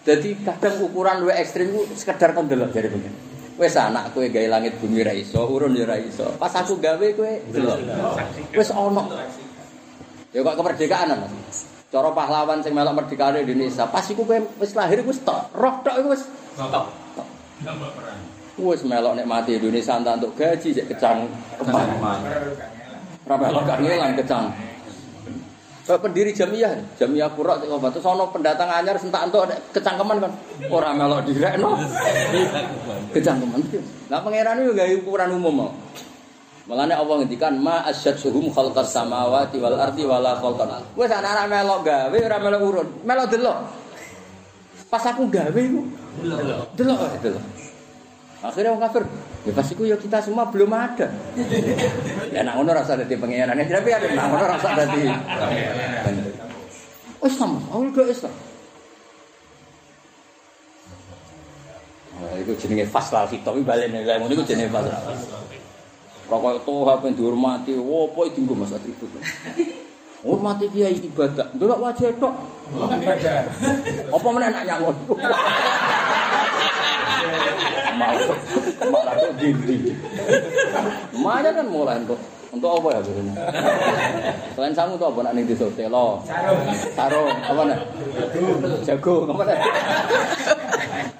Jadi kadang ukuran luwih ekstrim ku sekedar kon delok jare pengen. Wis anak kowe gawe langit bumi ra iso, urun ya ra iso. Pas aku gawe kowe delok. Wis ana. Ya kok kemerdekaan Mas. Cara pahlawan sing melok merdekane Indonesia, pas iku kowe wis lahir wis tok. Roh tok iku wis. Gambar perang. wis melok nek mati Indonesia entah untuk gaji cek kecang kemana. Ora melok gak ngilang kecang. Kayak pendiri jamiah, jamiah pura cek obat. Terus ana pendatang anyar sentak entuk kecangkeman kan. Ora melok direkno. Kecangkeman. Lah pangeran yo gawe ukuran umum mau. Malane Allah ngendikan ma asyadsuhum khalqas samawati wal ardi wala khalqan. Wis anak-anak melok gawe ora melok urun, melok delok. Pas aku gawe iku delok delok. Akhirnya orang kafir, ya pas iku ya kita semua belum ada. ya nak ngono rasa dadi pangeran, tapi ada nak ngono rasa dadi. Oh Islam, awal ke Islam. Nah, itu jenenge fasal khitab iki balene lha ngono iku jenenge fasal. Rokok itu apa dihormati, apa itu gue mas atribut. Hormati kiai ibadah, delok wajah tok. Apa mana enak nyangon? malah kok dinding. Lumayan kan mulai untuk untuk apa ya biasanya? Selain sangu itu apa nak ning desa telo? Sarung. Sarung apa nak? Jagung apa nak?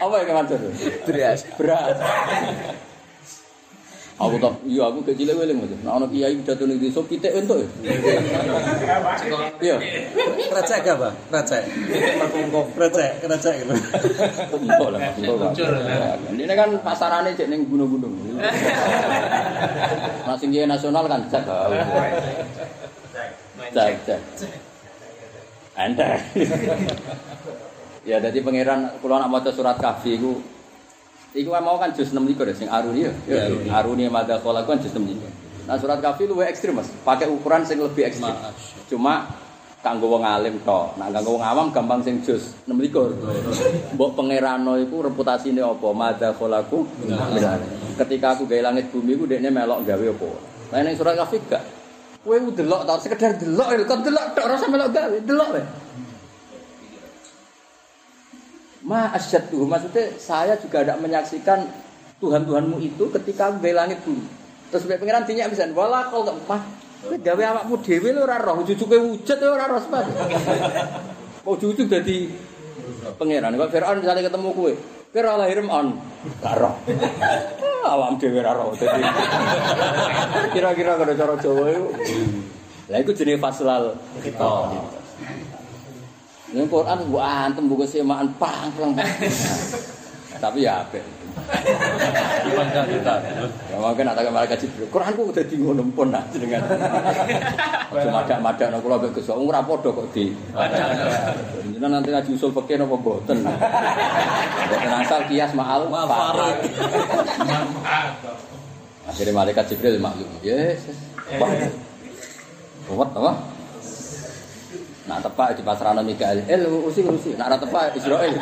Apa ya keman Beras. Beras. Aku tak, iya aku kecil weling aja. Nah, anak kiai pidato ning desa pitik entuk ya. Iya. Recek apa? Recek. Recek, recek gitu. Entuk lah, entuk lah. Ini kan pasarane cek ning gunung-gunung. Nah, sing kiai nasional kan cek. Cek, cek. Anda. ya, jadi pangeran kalau nak maca surat kahfi iku Iku mau kan juz 6 likur ya, sing Aruni ya. Aruni madha kola kan juz 6 likur. Nah surat kafi lu ekstrim mas, pakai ukuran sing lebih ekstrim. Cuma kanggo wong alim tok. Nah kanggo wong awam gampang sing juz 6 likur. Mbok pangerano iku reputasine apa? Madha kolaku. Ketika aku gawe langit bumi iku dekne melok gawe apa? Lah ning surat kafi gak. Kowe ku delok ta sekedar delok kok delok tok ora melok gawe, delok wae. Ma asyadduhu maksudnya saya juga tidak menyaksikan Tuhan-Tuhanmu itu ketika langit bumi. Terus bae pengiran dinyak bisa wala kol gak mah. Kowe gawe awakmu dhewe lho ora roh, cucuke wujud lho ora roh sebab. Mau cucu dadi pangeran. Kok Firaun misalnya ketemu kowe, kowe ora lahir on. Gak roh. Awam dhewe ora roh. Dadi kira-kira kada cara Jawa iku. Lah iku jenenge faslal kita. Ini Quran gua antem buka semaan pang. Tapi ya apa? Panjang kita. Ya mungkin nak tanya mereka jibril. Quran gua udah tinggal nempon lah dengan. Cuma ada ada nak kalau bagus orang rapor kok di. Jadi nanti ngaji usul pakai nopo boten. Boten asal kias maal. Mahal. Akhirnya malaikat Jibril maklum. Yes. Kuat apa? Nak tepak di pasrano Mikael. Eh urusi urusi. Nak ora tepak Israel.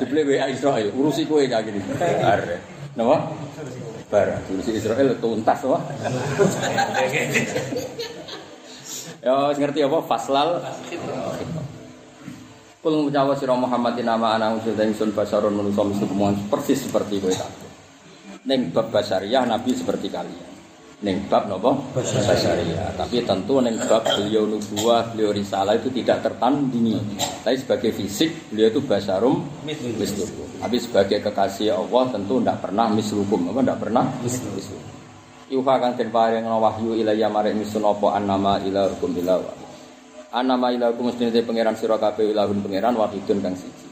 Jibril WA Israel, urusi kowe kayak gini. Are. Napa? Bar, urusi Israel tuntas wah. Ya ngerti apa faslal Kul ngucawa sira Muhammadin nama ana usul dan sun basarun manusa mesti persis seperti kowe kabeh. Ning bab basariah Nabi seperti kalian. Ning bab napa? Basariah. Tapi tentu ning bab beliau nubuah, beliau risalah itu tidak tertandingi. Tapi sebagai fisik beliau itu basarum mislukum. Tapi sebagai kekasih Allah tentu tidak pernah mislukum. Apa tidak pernah mislukum. Yuha kang den paring wahyu ilayya marek misun apa annama ilahukum ilah. Annama ilahukum mesti pangeran sira kabeh ilahun pangeran wahidun kang siji.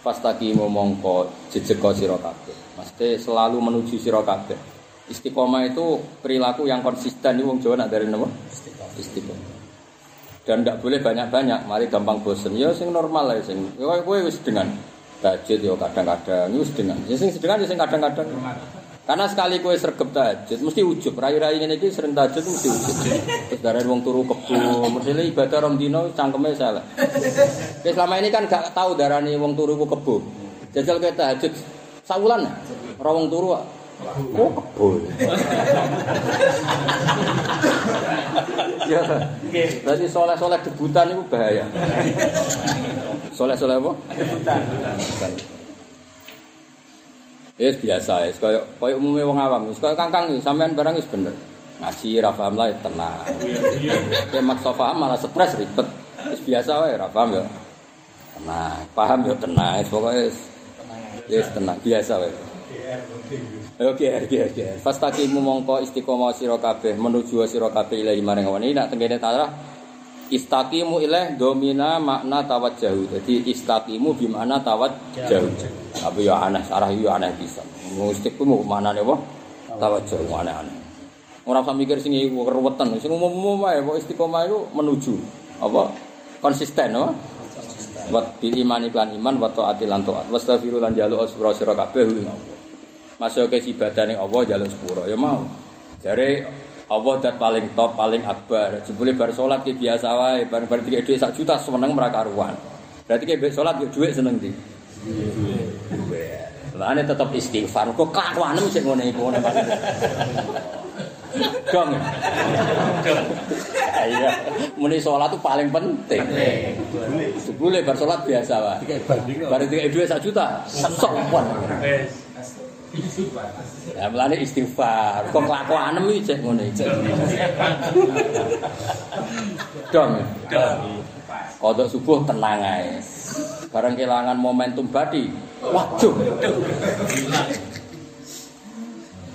Fastaqimu mongko jejeka sira kabeh. Mesti selalu menuju sira kabeh. Istiqomah itu perilaku yang konsisten ini wong Jawa nak dari nama istiqomah. Dan tidak boleh banyak-banyak, mari gampang bosen. Ya sing normal lah sing. Ya kowe wis dengan tahajud ya kadang-kadang, ya wis dengan. Ya sing sedengan ya sing kadang-kadang. Karena sekali kue sergap tahajud, mesti ujub. Rai-rai ini iki sering tahajud mesti ujub. Terus dari wong turu kebu, mesti ibadah rong dino cangkeme salah. Oke, selama ini kan gak tahu darani wong turu ku kebu. Jajal ke tahajud sawulan, ora wong turu. Ah. Oh kebu. ya, berarti soleh-soleh debutan itu bahaya. Soleh-soleh apa? Debutan. Ya biasa ya, kaya kaya umumnya wong awam, wis kaya kangkang iki sampean barang wis bener. Ngaji ra paham lah tenang. Ya maksa paham malah stres ribet. Wis biasa wae ra paham ya. Tenang, paham ya tenang, wis ya tenang biasa wae. Oke, oke, oke. Fastaqimu mongko istiqomah sira kabeh menuju sira kabeh ilahi maring wani nak tengene ta'ala istaqimu ilaih domina makna tawajjahu. Jadi istaqimu makna tawajjahu. Tapi ya aneh, sarah ya aneh bisa. Istiqmu maknane apa? Tawajjahu aneh-aneh. Ora usah mikir sing iku keruwetan. Sing umum-umum wae kok istiqomah itu menuju apa? Konsisten apa? Wat bil iman iklan iman wa taati lan taat. Wastaghfiru lan jalu asra sira kabeh. Masuk ke ibadah ning Allah jaluk sepuro ya mau. Jare Allah dat paling top, paling akbar. Jebule bar salat ki biasa wae, bar bar tiga dhuwit sak juta seneng mereka karuan. Berarti ki mbek salat yo dhuwit seneng di. Lah ane tetep istighfar. Kok kelakuane mesti ngene iku ngene maksudnya. Dong. Iya. Muni sholat itu paling penting. Sebule bar sholat biasa kok. Baru tiga dua sak juta, sopan. Ya melane istighfar. Kok kelakuan iki cek ngono iki. Dong. Kodok subuh tenang ae. Bareng kehilangan momentum badi. Waduh.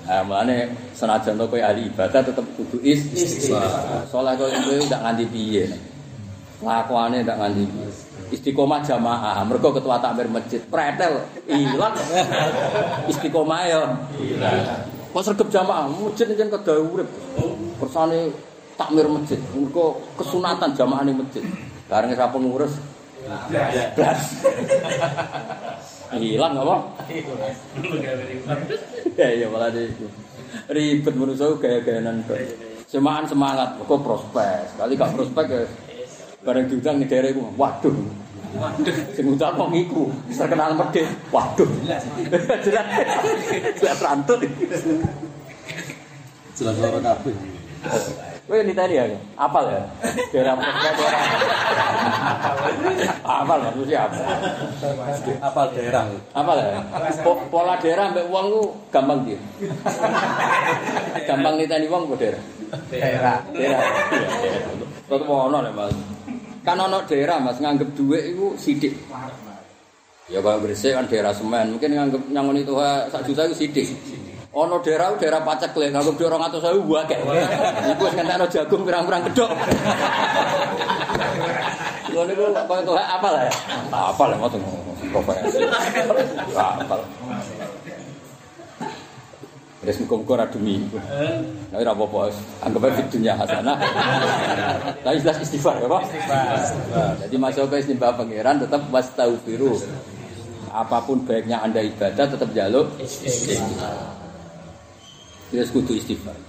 Ah, mulane senajan to kowe ahli ibadah tetep kudu is- istighfar. Saleh kowe ndak nganti piye. Lakuane ndak nganti piye. Istiqomah jamaah, mergo ketua takmir masjid pretel ilang. Istiqomah ya. Kok sregep jamaah, masjid njen kedah urip. Kersane takmir masjid, mergo kesunatan jamaah ning masjid. Bareng ra pengurus. Blas. Hilang apa? Ya iya malah itu. Ribet menurut saya gaya-gayanan kok. Semangat semangat, kok prospek. Kali gak prospek ya. Bareng diundang nih daerah itu, waduh. Waduh, sing ngundang kok ngiku, terkenal medit. Waduh. Jelas. Jelas rantut. Jelas ora kabeh. Kowe niteni ya, apal ya? Daerah prospek daerah. Apal maksudnya apa? Apal daerah. Apa lah? Po- pola daerah mbek wong ku gampang dia. gampang niteni wong apa daerah? Daerah. Daerah. Iya, daerah. Tetep ono lho, Mas. Kan ono daerah Mas nganggep dhuwit iku sithik. Ya kalau Gresik kan daerah semen, mungkin nganggep nyangon itu ha, sak juta itu sidik. Ono daerah daerah pacak lek nganggep dhuwit 200.000 wae. Iku wis ngentekno jagung pirang-pirang gedhok. Ngono niku kok itu apa lah? Apa lah ngoten profesi. Apa. Wis muga-muga ra demi. Nah, ora apa-apa, anggap aja di dunia hasanah. Tapi jelas istighfar ya, Pak? Istighfar. Jadi masuk ke istighfar pangeran tetap wastaufiru. Apapun baiknya Anda ibadah tetap jaluk istighfar. Terus kudu istighfar.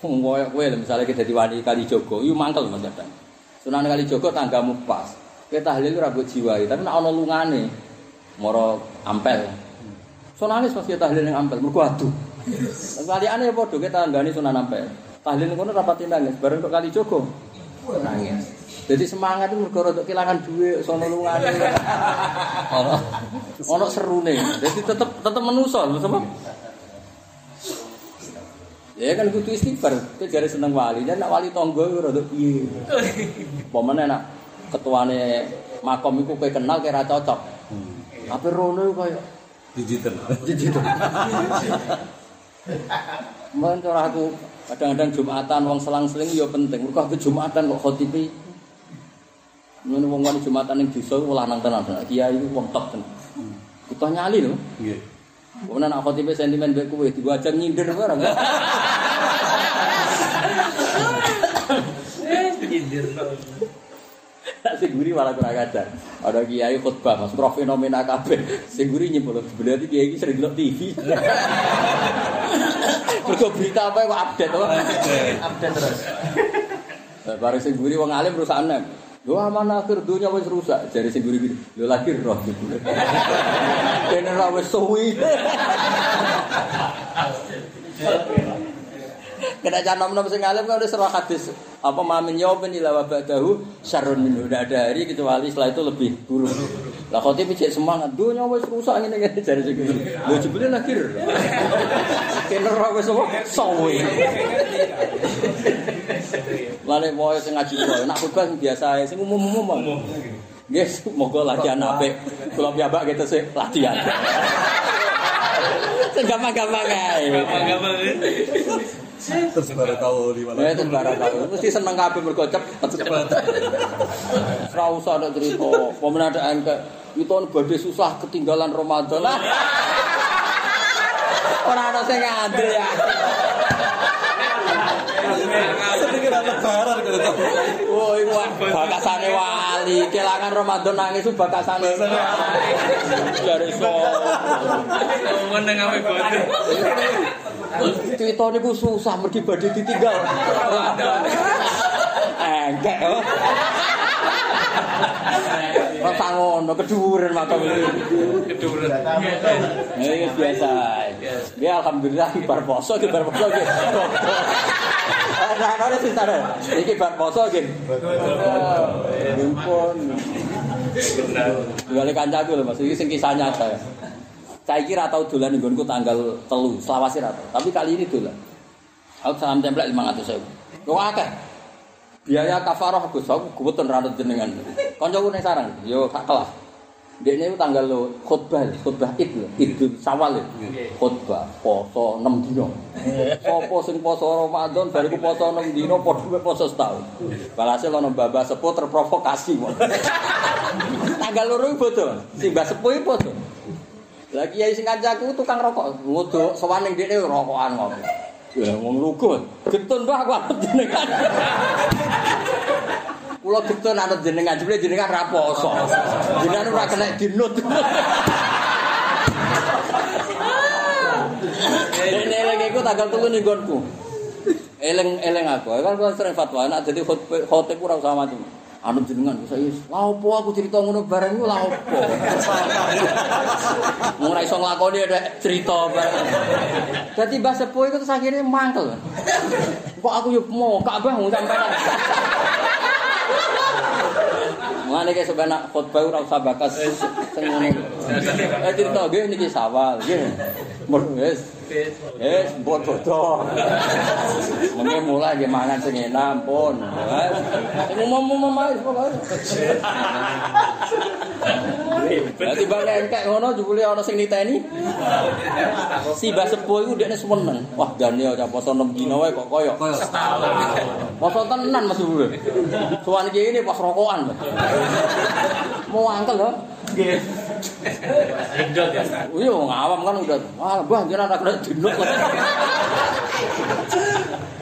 Wong koyo kowe lho, misalnya kita di wali kali Jogo, mangkel Mas Dadang. Sunan kali Jogo tanggamu pas. Kita tahlil ora jiwai, tapi nek ana lungane moro ampel. Sunanis pas kita tahlil ning ampel, mergo aduh. Kali aneh padha kita tanggani Sunan Ampel. Tahlil ngono rapati nangis, bareng kok kali Jogo nangis. Jadi semangat itu mergo rada kehilangan duit, sono lungane. Ono ono serune. Jadi tetep tetep menuso lho sama. Ya kan kudu istighfar. Itu jare seneng wali. Dan nak wali tonggo iku rada piye. Pomene nak ketuane makom iku kowe kenal kira cocok. Tapi rono koyo Digital. Gitu. Mungkin cara aku kadang-kadang Jumatan wong selang-seling ya penting. Mergo aku Jumatan kok khotibi. Ngono wong wani Jumatan ning desa iku lanang tenan. Kiai iku wong top tenan. Kita nyali lho. Nggih. Kemudian nak khotibe sentimen mbek kowe diwajan nyindir barang. Tak seguri malah kurang ajar. Ada kiai khutbah, mas prof fenomena kabeh. Seguri nyebut berarti kiai ini sering nonton TV. Mergo berita apa kok update apa? Update terus. Nah, Bareng seguri wong alim perusahaan nem. Lho aman akhir dunia wis rusak. Jare seguri gitu. Lho lagi roh gitu. Ra wis suwi. Kena jangan nom sing alim kan udah serah hadis apa mamin yaubin ila wa ba'dahu syarrun minhu. Tidak ada hari kecuali setelah itu lebih buruk. Lah khotib cek semangat, dunya wis rusak ngene ngene jare sing ngene. Lho jebule lagi. Kene ra wis apa? Sowe. Lane wae sing ngaji kok nak khotbah biasa sing umum-umum. Nggih, moga latihan apik. Kula piyambak kita sih latihan. Gampang-gampang ae. Terus baru tahu di mana. Ya itu barang tahu. Mesti seneng kabeh mergo cepet cepet. Ora usah ada cerita. Pemen ada angke itu badhe susah ketinggalan Ramadan. Ora ana sing ngandel ya. lebaran gitu. Wah, itu bakasane wali. Kelangan Ramadan nangis itu bakasane. Dari sore. Ngomong nang ame bodo. Cerita niku susah mergi badhe ditinggal. Enggak. Oh. Rasa ngono keduren makam iki. Keduren. Ya biasa. Ya alhamdulillah bar poso ki bar poso ki. Nah, ora sing tare. Iki bar poso ki. Ampun. Gale kancaku lho Mas, iki sing kisah nyata. Saya kira tau dolan nggonku tanggal telu, selawasi ra tau. Tapi kali ini dolan. Aku salam template 500 ribu. Kok akeh? Biaya kafaroh Gus, aku kebetulan ranut jenengan. Kancaku ning sarang, yo gak kelas. Dekne itu tanggal lo khutbah, khutbah id lho, idul sawal lho. Khutbah poso 6 dino. Sopo sing poso Ramadan bariku poso 6 dino padha kowe poso setahun. Balase ana mbah sepuh terprovokasi. tanggal loro iki bodo, sing mbah sepuh iki bodo. Lagi ya sing kancaku tukang rokok, nguduk sowan ning dekne rokokan ngopo. Ya wong lugu. Getun Pak aku anut jenengan. Kula getun anut jenengan, jebule jenengan ra poso. Jenengan ora kena dinut. Dene eling iku tanggal telu ning nggonku. Eling-eling aku, kan kula sering fatwa nek dadi khotib ora usah mati. Anu jenengan saya lha opo aku cerita ngono bareng iku lha opo. Wong ora iso nglakoni ada cerita bareng. Dadi Mbah Sepuh iku terus akhirnya mangkel. Kok aku yo mau Ka'bah wong sampean. Mulane kaya sebenarnya khotbah ora usah bakas sing ngene. Eh cerita nggih niki sawal nggih. Mun Wis mbok bodo. Mengke mulai nggih mangan sing enak pun. Sing umum-umum ae pokoke. Dadi bang engkek ngono jebule ana sing niteni. Si Mbah Sepuh iku dekne seneng. Wah, dane ya poso 6 dina wae kok koyo. Poso tenan Mas Bule. Sowan iki ini pas rokokan. Mau angkel lho. Nggih. Iya, wong awam kan udah, wah, mbah jenengan ora kena dinut.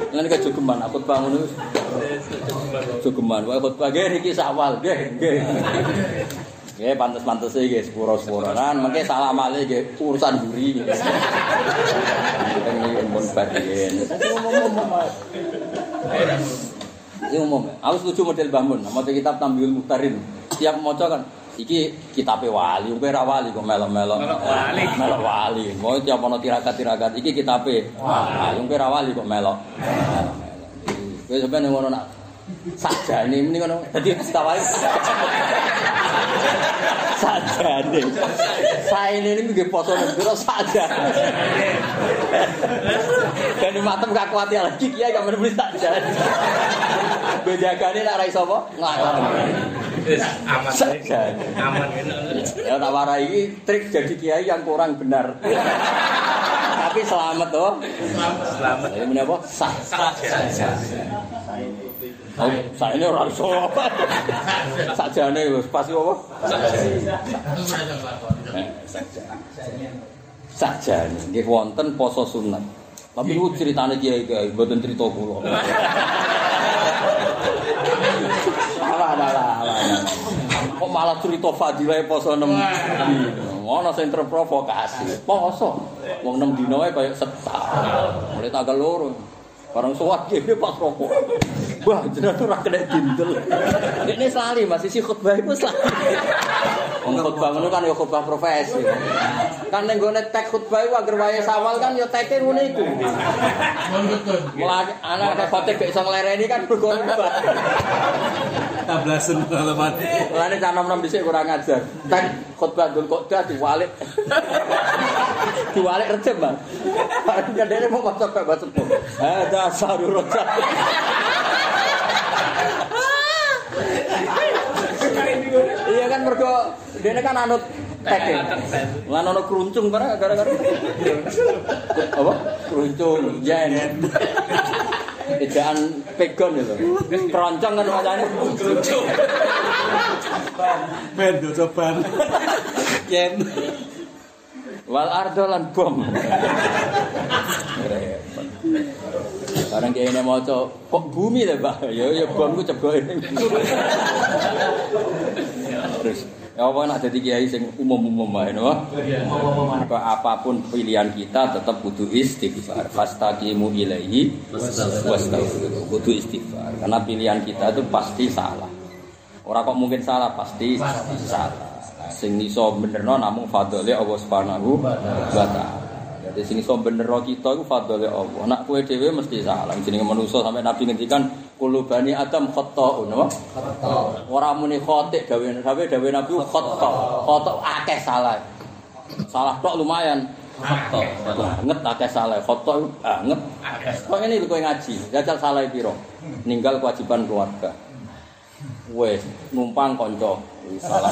Ngene iki jogeman aku bangun wis. Jogeman wae khotbah nggih niki sawal nggih, nggih. Nggih pantes-pantes iki nggih sepuro-sepuronan, mengke salam ale nggih urusan buri. Ini umum bagian. Ini umum. Aku setuju model bangun. Mau kitab Tambiul Muhtarin. Tiap maca kan iki kitabe wali, kowe ra wali kok melok-melok. Melok wali. Melok wali. Mau tiap ana tirakat-tirakat iki kitabe wali, kowe ra wali kok melok. Kowe sampeyan ngono nak sajane mending ngono. Dadi setawai. Sajane. Saene ini nggih foto nembiro sajane. Dan matem gak kuat ya lagi kiai gak menemukan sajane. Bejagane nak ra iso apa? Nglakoni. Wis aman. Aman. Ya tak warai trik jadi kiai yang kurang benar. Tapi selamat toh. Selamat. Ini menapa? Sah. Saja. Oh, saya ini orang iso. Sajane lho, pas apa? Eh, Sajane nggih wonten poso sunat. Tapi niku ceritane kiai-kiai, mboten crita kula. Kok malah cerita fadilah poso 6 dino. Ono sing terprovokasi. Poso. Wong 6 dino kaya setahun. Mulai tanggal loro. Barang sowan kene pas rokok. Wah, jenengan ora kena dindel. Ini selali Mas isi khutbah iku selali. Wong khutbah ngono kan ya khutbah profesi. Kan ning gone tek khutbah iku agar wae sawal kan ya teke ngono iku. Mulai anak ada khotib gak iso nglereni kan mergo khutbah. Tablasen pengalaman. Mulane cah nom-nom dhisik kurang ajar. Tek khutbah dul kodah diwalik. diwalik recep, Bang. Bareng dene mau kocok kok baca sepuh. Ada Lázaro Rosado. Iya kan mergo dene kan anut teking. Lan ana kruncung para gara-gara. Apa? Kruncung yen. Ejaan pegon itu. Kroncong kan macane kruncung. Ben, ben do ben. Yen. Wal ardo lan bom. Barang kayak ini mau kok bumi deh pak? Ya ya bom ku cebok ini. Terus ya apa nak jadi kiai sing umum-umum ae no? Maka apa pun pilihan kita tetap butuh istighfar. Fastaqimu ilaihi wastaghfiru. Butuh istighfar. Karena pilihan kita itu pasti salah. Ora kok mungkin salah, pasti salah. Sing iso benerno namung fadhole Allah Subhanahu wa taala. Jadi sing iso benerno kita iku fadhole Allah. Nak kowe dhewe mesti salah. Jenenge manusa sampai Nabi ngendikan kulo bani Adam khata'un, apa? Khata'. Ora muni khotik dawe dawe dawe Nabi khata'. Khata' akeh salah. Salah tok lumayan. Foto. Banget akeh salah. Khata' banget. Kok ini kowe ngaji, jajal salah piro? Ninggal kewajiban keluarga. Wes numpang Wis salah.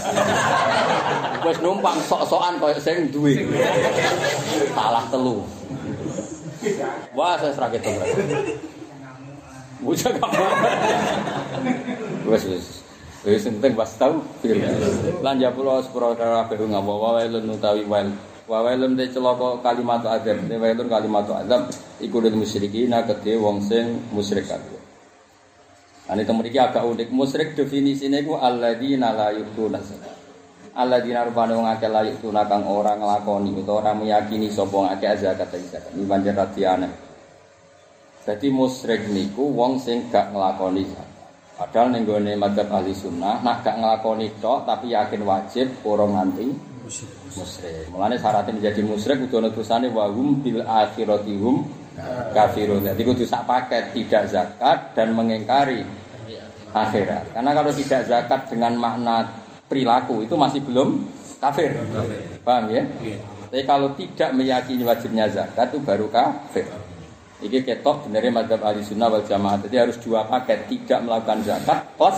Wes numpang sok-sokan koyo sing duwe. Salah telu. Wah, saya serak itu. Bocah kamu. Wes wes. Wes penting pas tahu. Lan ya pulo sepuro kabeh ngawa wawailun utawi wail. Wawailun te celaka kalimat azab. Te wailun kalimat azab iku lil musyrikin kedhe wong sing musyrik itu mriki agak unik. Musyrik definisine iku alladzina la yu'tuna zakat. Alladzina rupane wong akeh la yu'tuna kang ora nglakoni utawa ora meyakini sapa akeh zakat zakat. Ini pancen radi aneh. Jadi musyrik niku wong sing gak nglakoni zakat. Padahal ning gone madzhab ahli sunnah nak gak nglakoni tok tapi yakin wajib ora nganti musyrik. Mulane syaratnya menjadi musyrik kudu ana dosane wa hum bil akhirati hum kafirun. Jadi kudu sak paket tidak zakat dan mengingkari akhirat. Karena kalau tidak zakat dengan makna perilaku itu masih belum kafir. Paham ya? Tapi kalau tidak meyakini wajibnya zakat itu baru kafir. Ini ketok benernya madzhab ahli sunnah wal jamaah. Jadi harus dua paket tidak melakukan zakat plus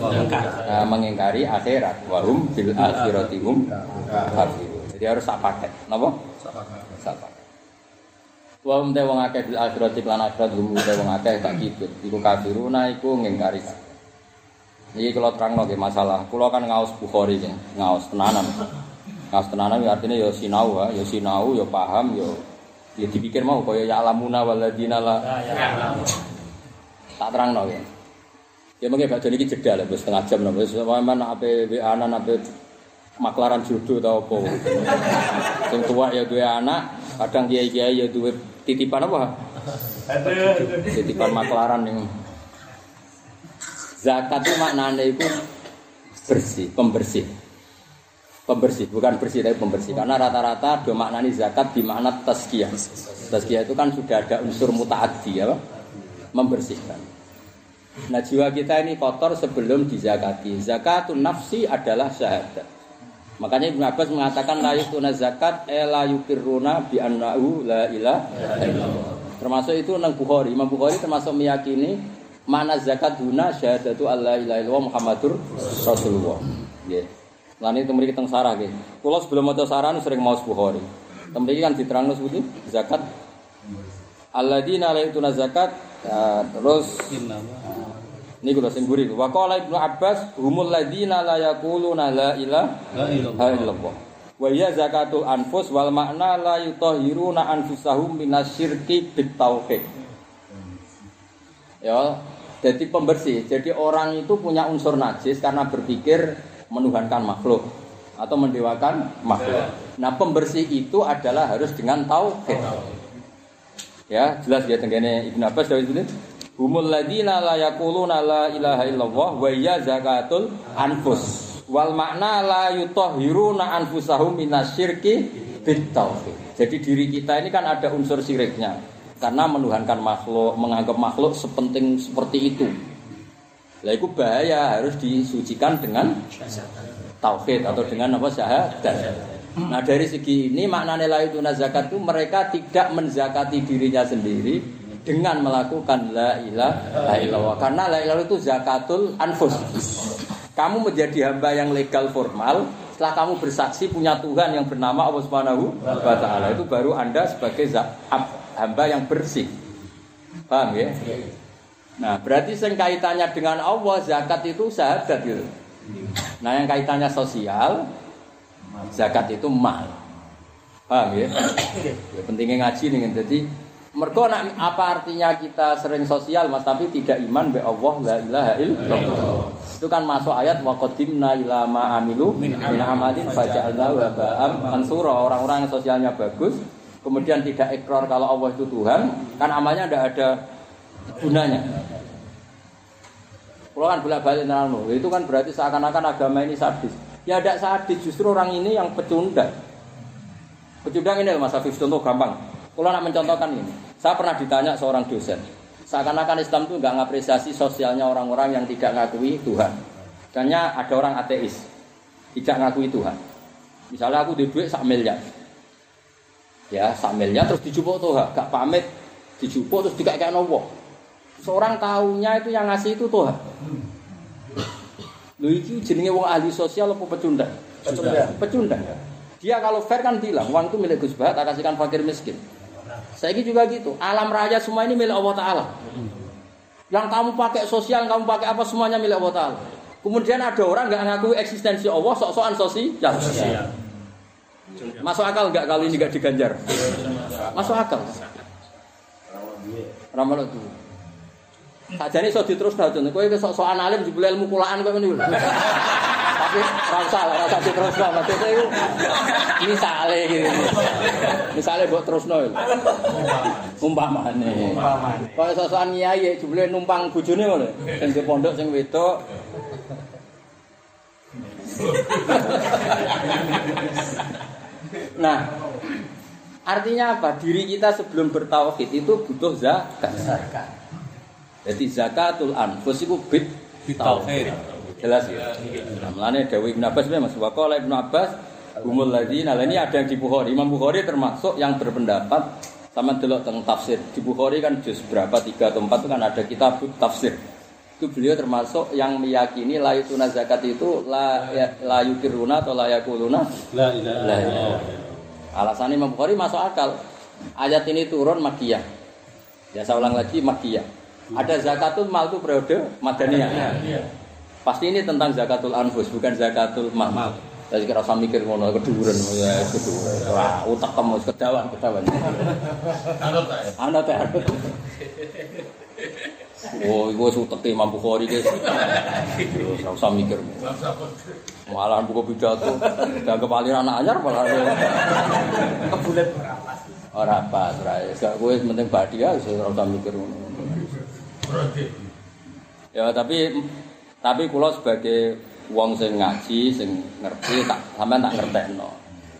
uh, mengingkari akhirat. Wahum bil akhirati hum kafirun. Jadi harus sak paket. Napa? Sak paket. Wa hum te wong akeh bil akhirati lan akhirat hum te wong akeh tak kibut. Iku kafiruna iku ngingkari. Iki kalau terang nggih masalah. Kulo kan ngaos Bukhari nggih, ngaos tenanan. Ngaos tenanan ya artinya ya sinau ya, ya sinau ya paham ya ya dipikir mau kaya ya alamuna waladina la tak terang nggih. Ya mungkin baca ini jeda lah, setengah jam lah. Wis mana ape anak ape maklaran jodoh tau apa. Sing tua ya dua anak, kadang kiai kiai ya dua titipan apa? Titipan maklaran yang zakat itu maknanya itu bersih, pembersih. Pembersih, bukan bersih tapi pembersih. Karena rata-rata dua maknanya zakat di makna tazkiyah. Tazkiyah itu kan sudah ada unsur mutaaddi ya, membersihkan. Nah jiwa kita ini kotor sebelum dizakati. Zakatun nafsi adalah syahadat. Makanya Ibnu Abbas mengatakan la yutuna zakat e la yukiruna bi annahu la ilaha. Termasuk itu nang Bukhari. Imam Bukhari termasuk meyakini mana zakat guna syahadatu alla ilaha illallah Muhammadur Rasulullah. Nggih. Lan itu mriki teng sarah nggih. Kula sebelum maca sarah sering maos Bukhari. Teng mriki kan diterangno seperti zakat alladzina la yutuna zakat ya, terus ini gue sing gurih. Wa qala Ibnu Abbas humul ladzina la yaquluna la ilaha illallah. Wa ya zakatul anfus wal makna la yutahhiruna anfusahum minasyirki bit tauhid. Ya, jadi pembersih. Jadi orang itu punya unsur najis karena berpikir menuhankan makhluk atau mendewakan makhluk. Nah, pembersih itu adalah harus dengan tauhid. Ya, jelas ya tenggene Ibnu Abbas dari sini. Humul ladina la yaquluna la ilaha illallah wa ya zakatul anfus. Wal makna la yutahhiruna anfusahum minasyirki bit tauhid. Jadi diri kita ini kan ada unsur syiriknya. Karena menuhankan makhluk, menganggap makhluk sepenting seperti itu. Lah itu bahaya harus disucikan dengan tauhid atau dengan apa syahadat. Nah dari segi ini makna nilai itu zakat itu mereka tidak menzakati dirinya sendiri dengan melakukan la ilaha illallah. Karena la ilaha itu zakatul anfus. Kamu menjadi hamba yang legal formal setelah kamu bersaksi punya Tuhan yang bernama Allah Subhanahu wa taala. Itu baru Anda sebagai hamba yang bersih. Paham ya? Nah, berarti yang kaitannya dengan Allah zakat itu syahadat gitu. Nah, yang kaitannya sosial zakat itu mal. Paham ya? ya pentingnya ngaji nih jadi mereka nak apa artinya kita sering sosial mas tapi tidak iman be Allah la ilaha illallah. Itu kan masuk ayat wa qadimna ila ma amilu min amalin faja'alna wa ba'am mansura orang-orang yang sosialnya bagus kemudian tidak ikrar kalau Allah itu Tuhan kan amalnya tidak ada gunanya. Kalau kan bolak-balik nerangno, itu kan berarti seakan-akan agama ini sadis. Ya tidak sadis, justru orang ini yang pecundang. Pecundang ini Mas Afif, contoh gampang. Kalau nak mencontohkan ini, saya pernah ditanya seorang dosen, seakan-akan Islam itu nggak ngapresiasi sosialnya orang-orang yang tidak ngakui Tuhan. Misalnya ada orang ateis, tidak ngakui Tuhan. Misalnya aku di duit sak miliar, ya sak miliar terus dijupuk Tuhan, gak pamit, dijupuk terus dikasih nopo. Seorang tahunya itu yang ngasih itu Tuhan. Lu itu jenenge wong ahli sosial apa pecundang? Pecundang. Pecundang. Dia kalau fair kan bilang uang itu milik Gus Bah, tak kasihkan fakir miskin. Saya juga gitu. Alam raya semua ini milik Allah Taala. Yang kamu pakai sosial, kamu pakai apa semuanya milik Allah Taala. Kemudian ada orang nggak ngaku eksistensi Allah, sok-sokan sosial. Masuk akal nggak kali ini nggak diganjar? Masuk akal. Ramal itu. Sajane iso diterusno jon. Kowe sok-sokan alim jebule ilmu kulaan kowe ora usah ora usah diterusno maksudnya iku misale gitu. Misale mbok terusno. Umpamane. Umpamane. Kaya sok-sokan nyai jebule numpang bojone ngono. Sing di pondok sing wedok Nah, artinya apa? Diri kita sebelum bertauhid itu butuh zakat. Jadi zakatul anfus itu bid tauhid. Jelas ya. Nah, Mulane Dewi Ibn Abbas memang Waqala Ibn Abbas Umul ladzina nah, ini ada yang di Bukhari. Imam Bukhari termasuk yang berpendapat sama delok tentang tafsir. Di Bukhari kan juz berapa tiga atau empat itu kan ada kitab tafsir. Itu beliau termasuk yang meyakini la yutuna zakat itu la ya, atau la yakuluna La ilaha La ilaha. Alasan Imam Bukhari masuk akal. Ayat ini turun Makiyah. Ya saya ulang lagi Makiyah. Ada zakatul mal itu periode Madaniyah. Pasti ini tentang zakatul anfus, bukan zakatul mal. Saya kira usah mikir ngono keduren ya keduren. Wah, utak kamu kedawan kedawan. Anut tak ya? Ana ta. Oh, iku wis utek Imam Bukhari guys. Terus ora usah mikir. Malah buku pidato, dianggap aliran anak anyar malah kebulet ora pas, ora. Gak kowe penting badia wis ora usah mikir ngono. Ya tapi tapi kula sebagai wong sing ngaji, sing ngerti tak sampean tak ngertekno.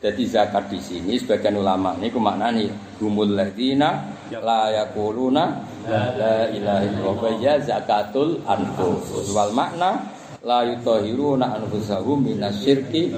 Jadi zakat di sini sebagian ulama ini maknani humul ladina la yaquluna la ilaha illallah ya zakatul anfus wal makna la yutahhiruna anfusahum minasyirki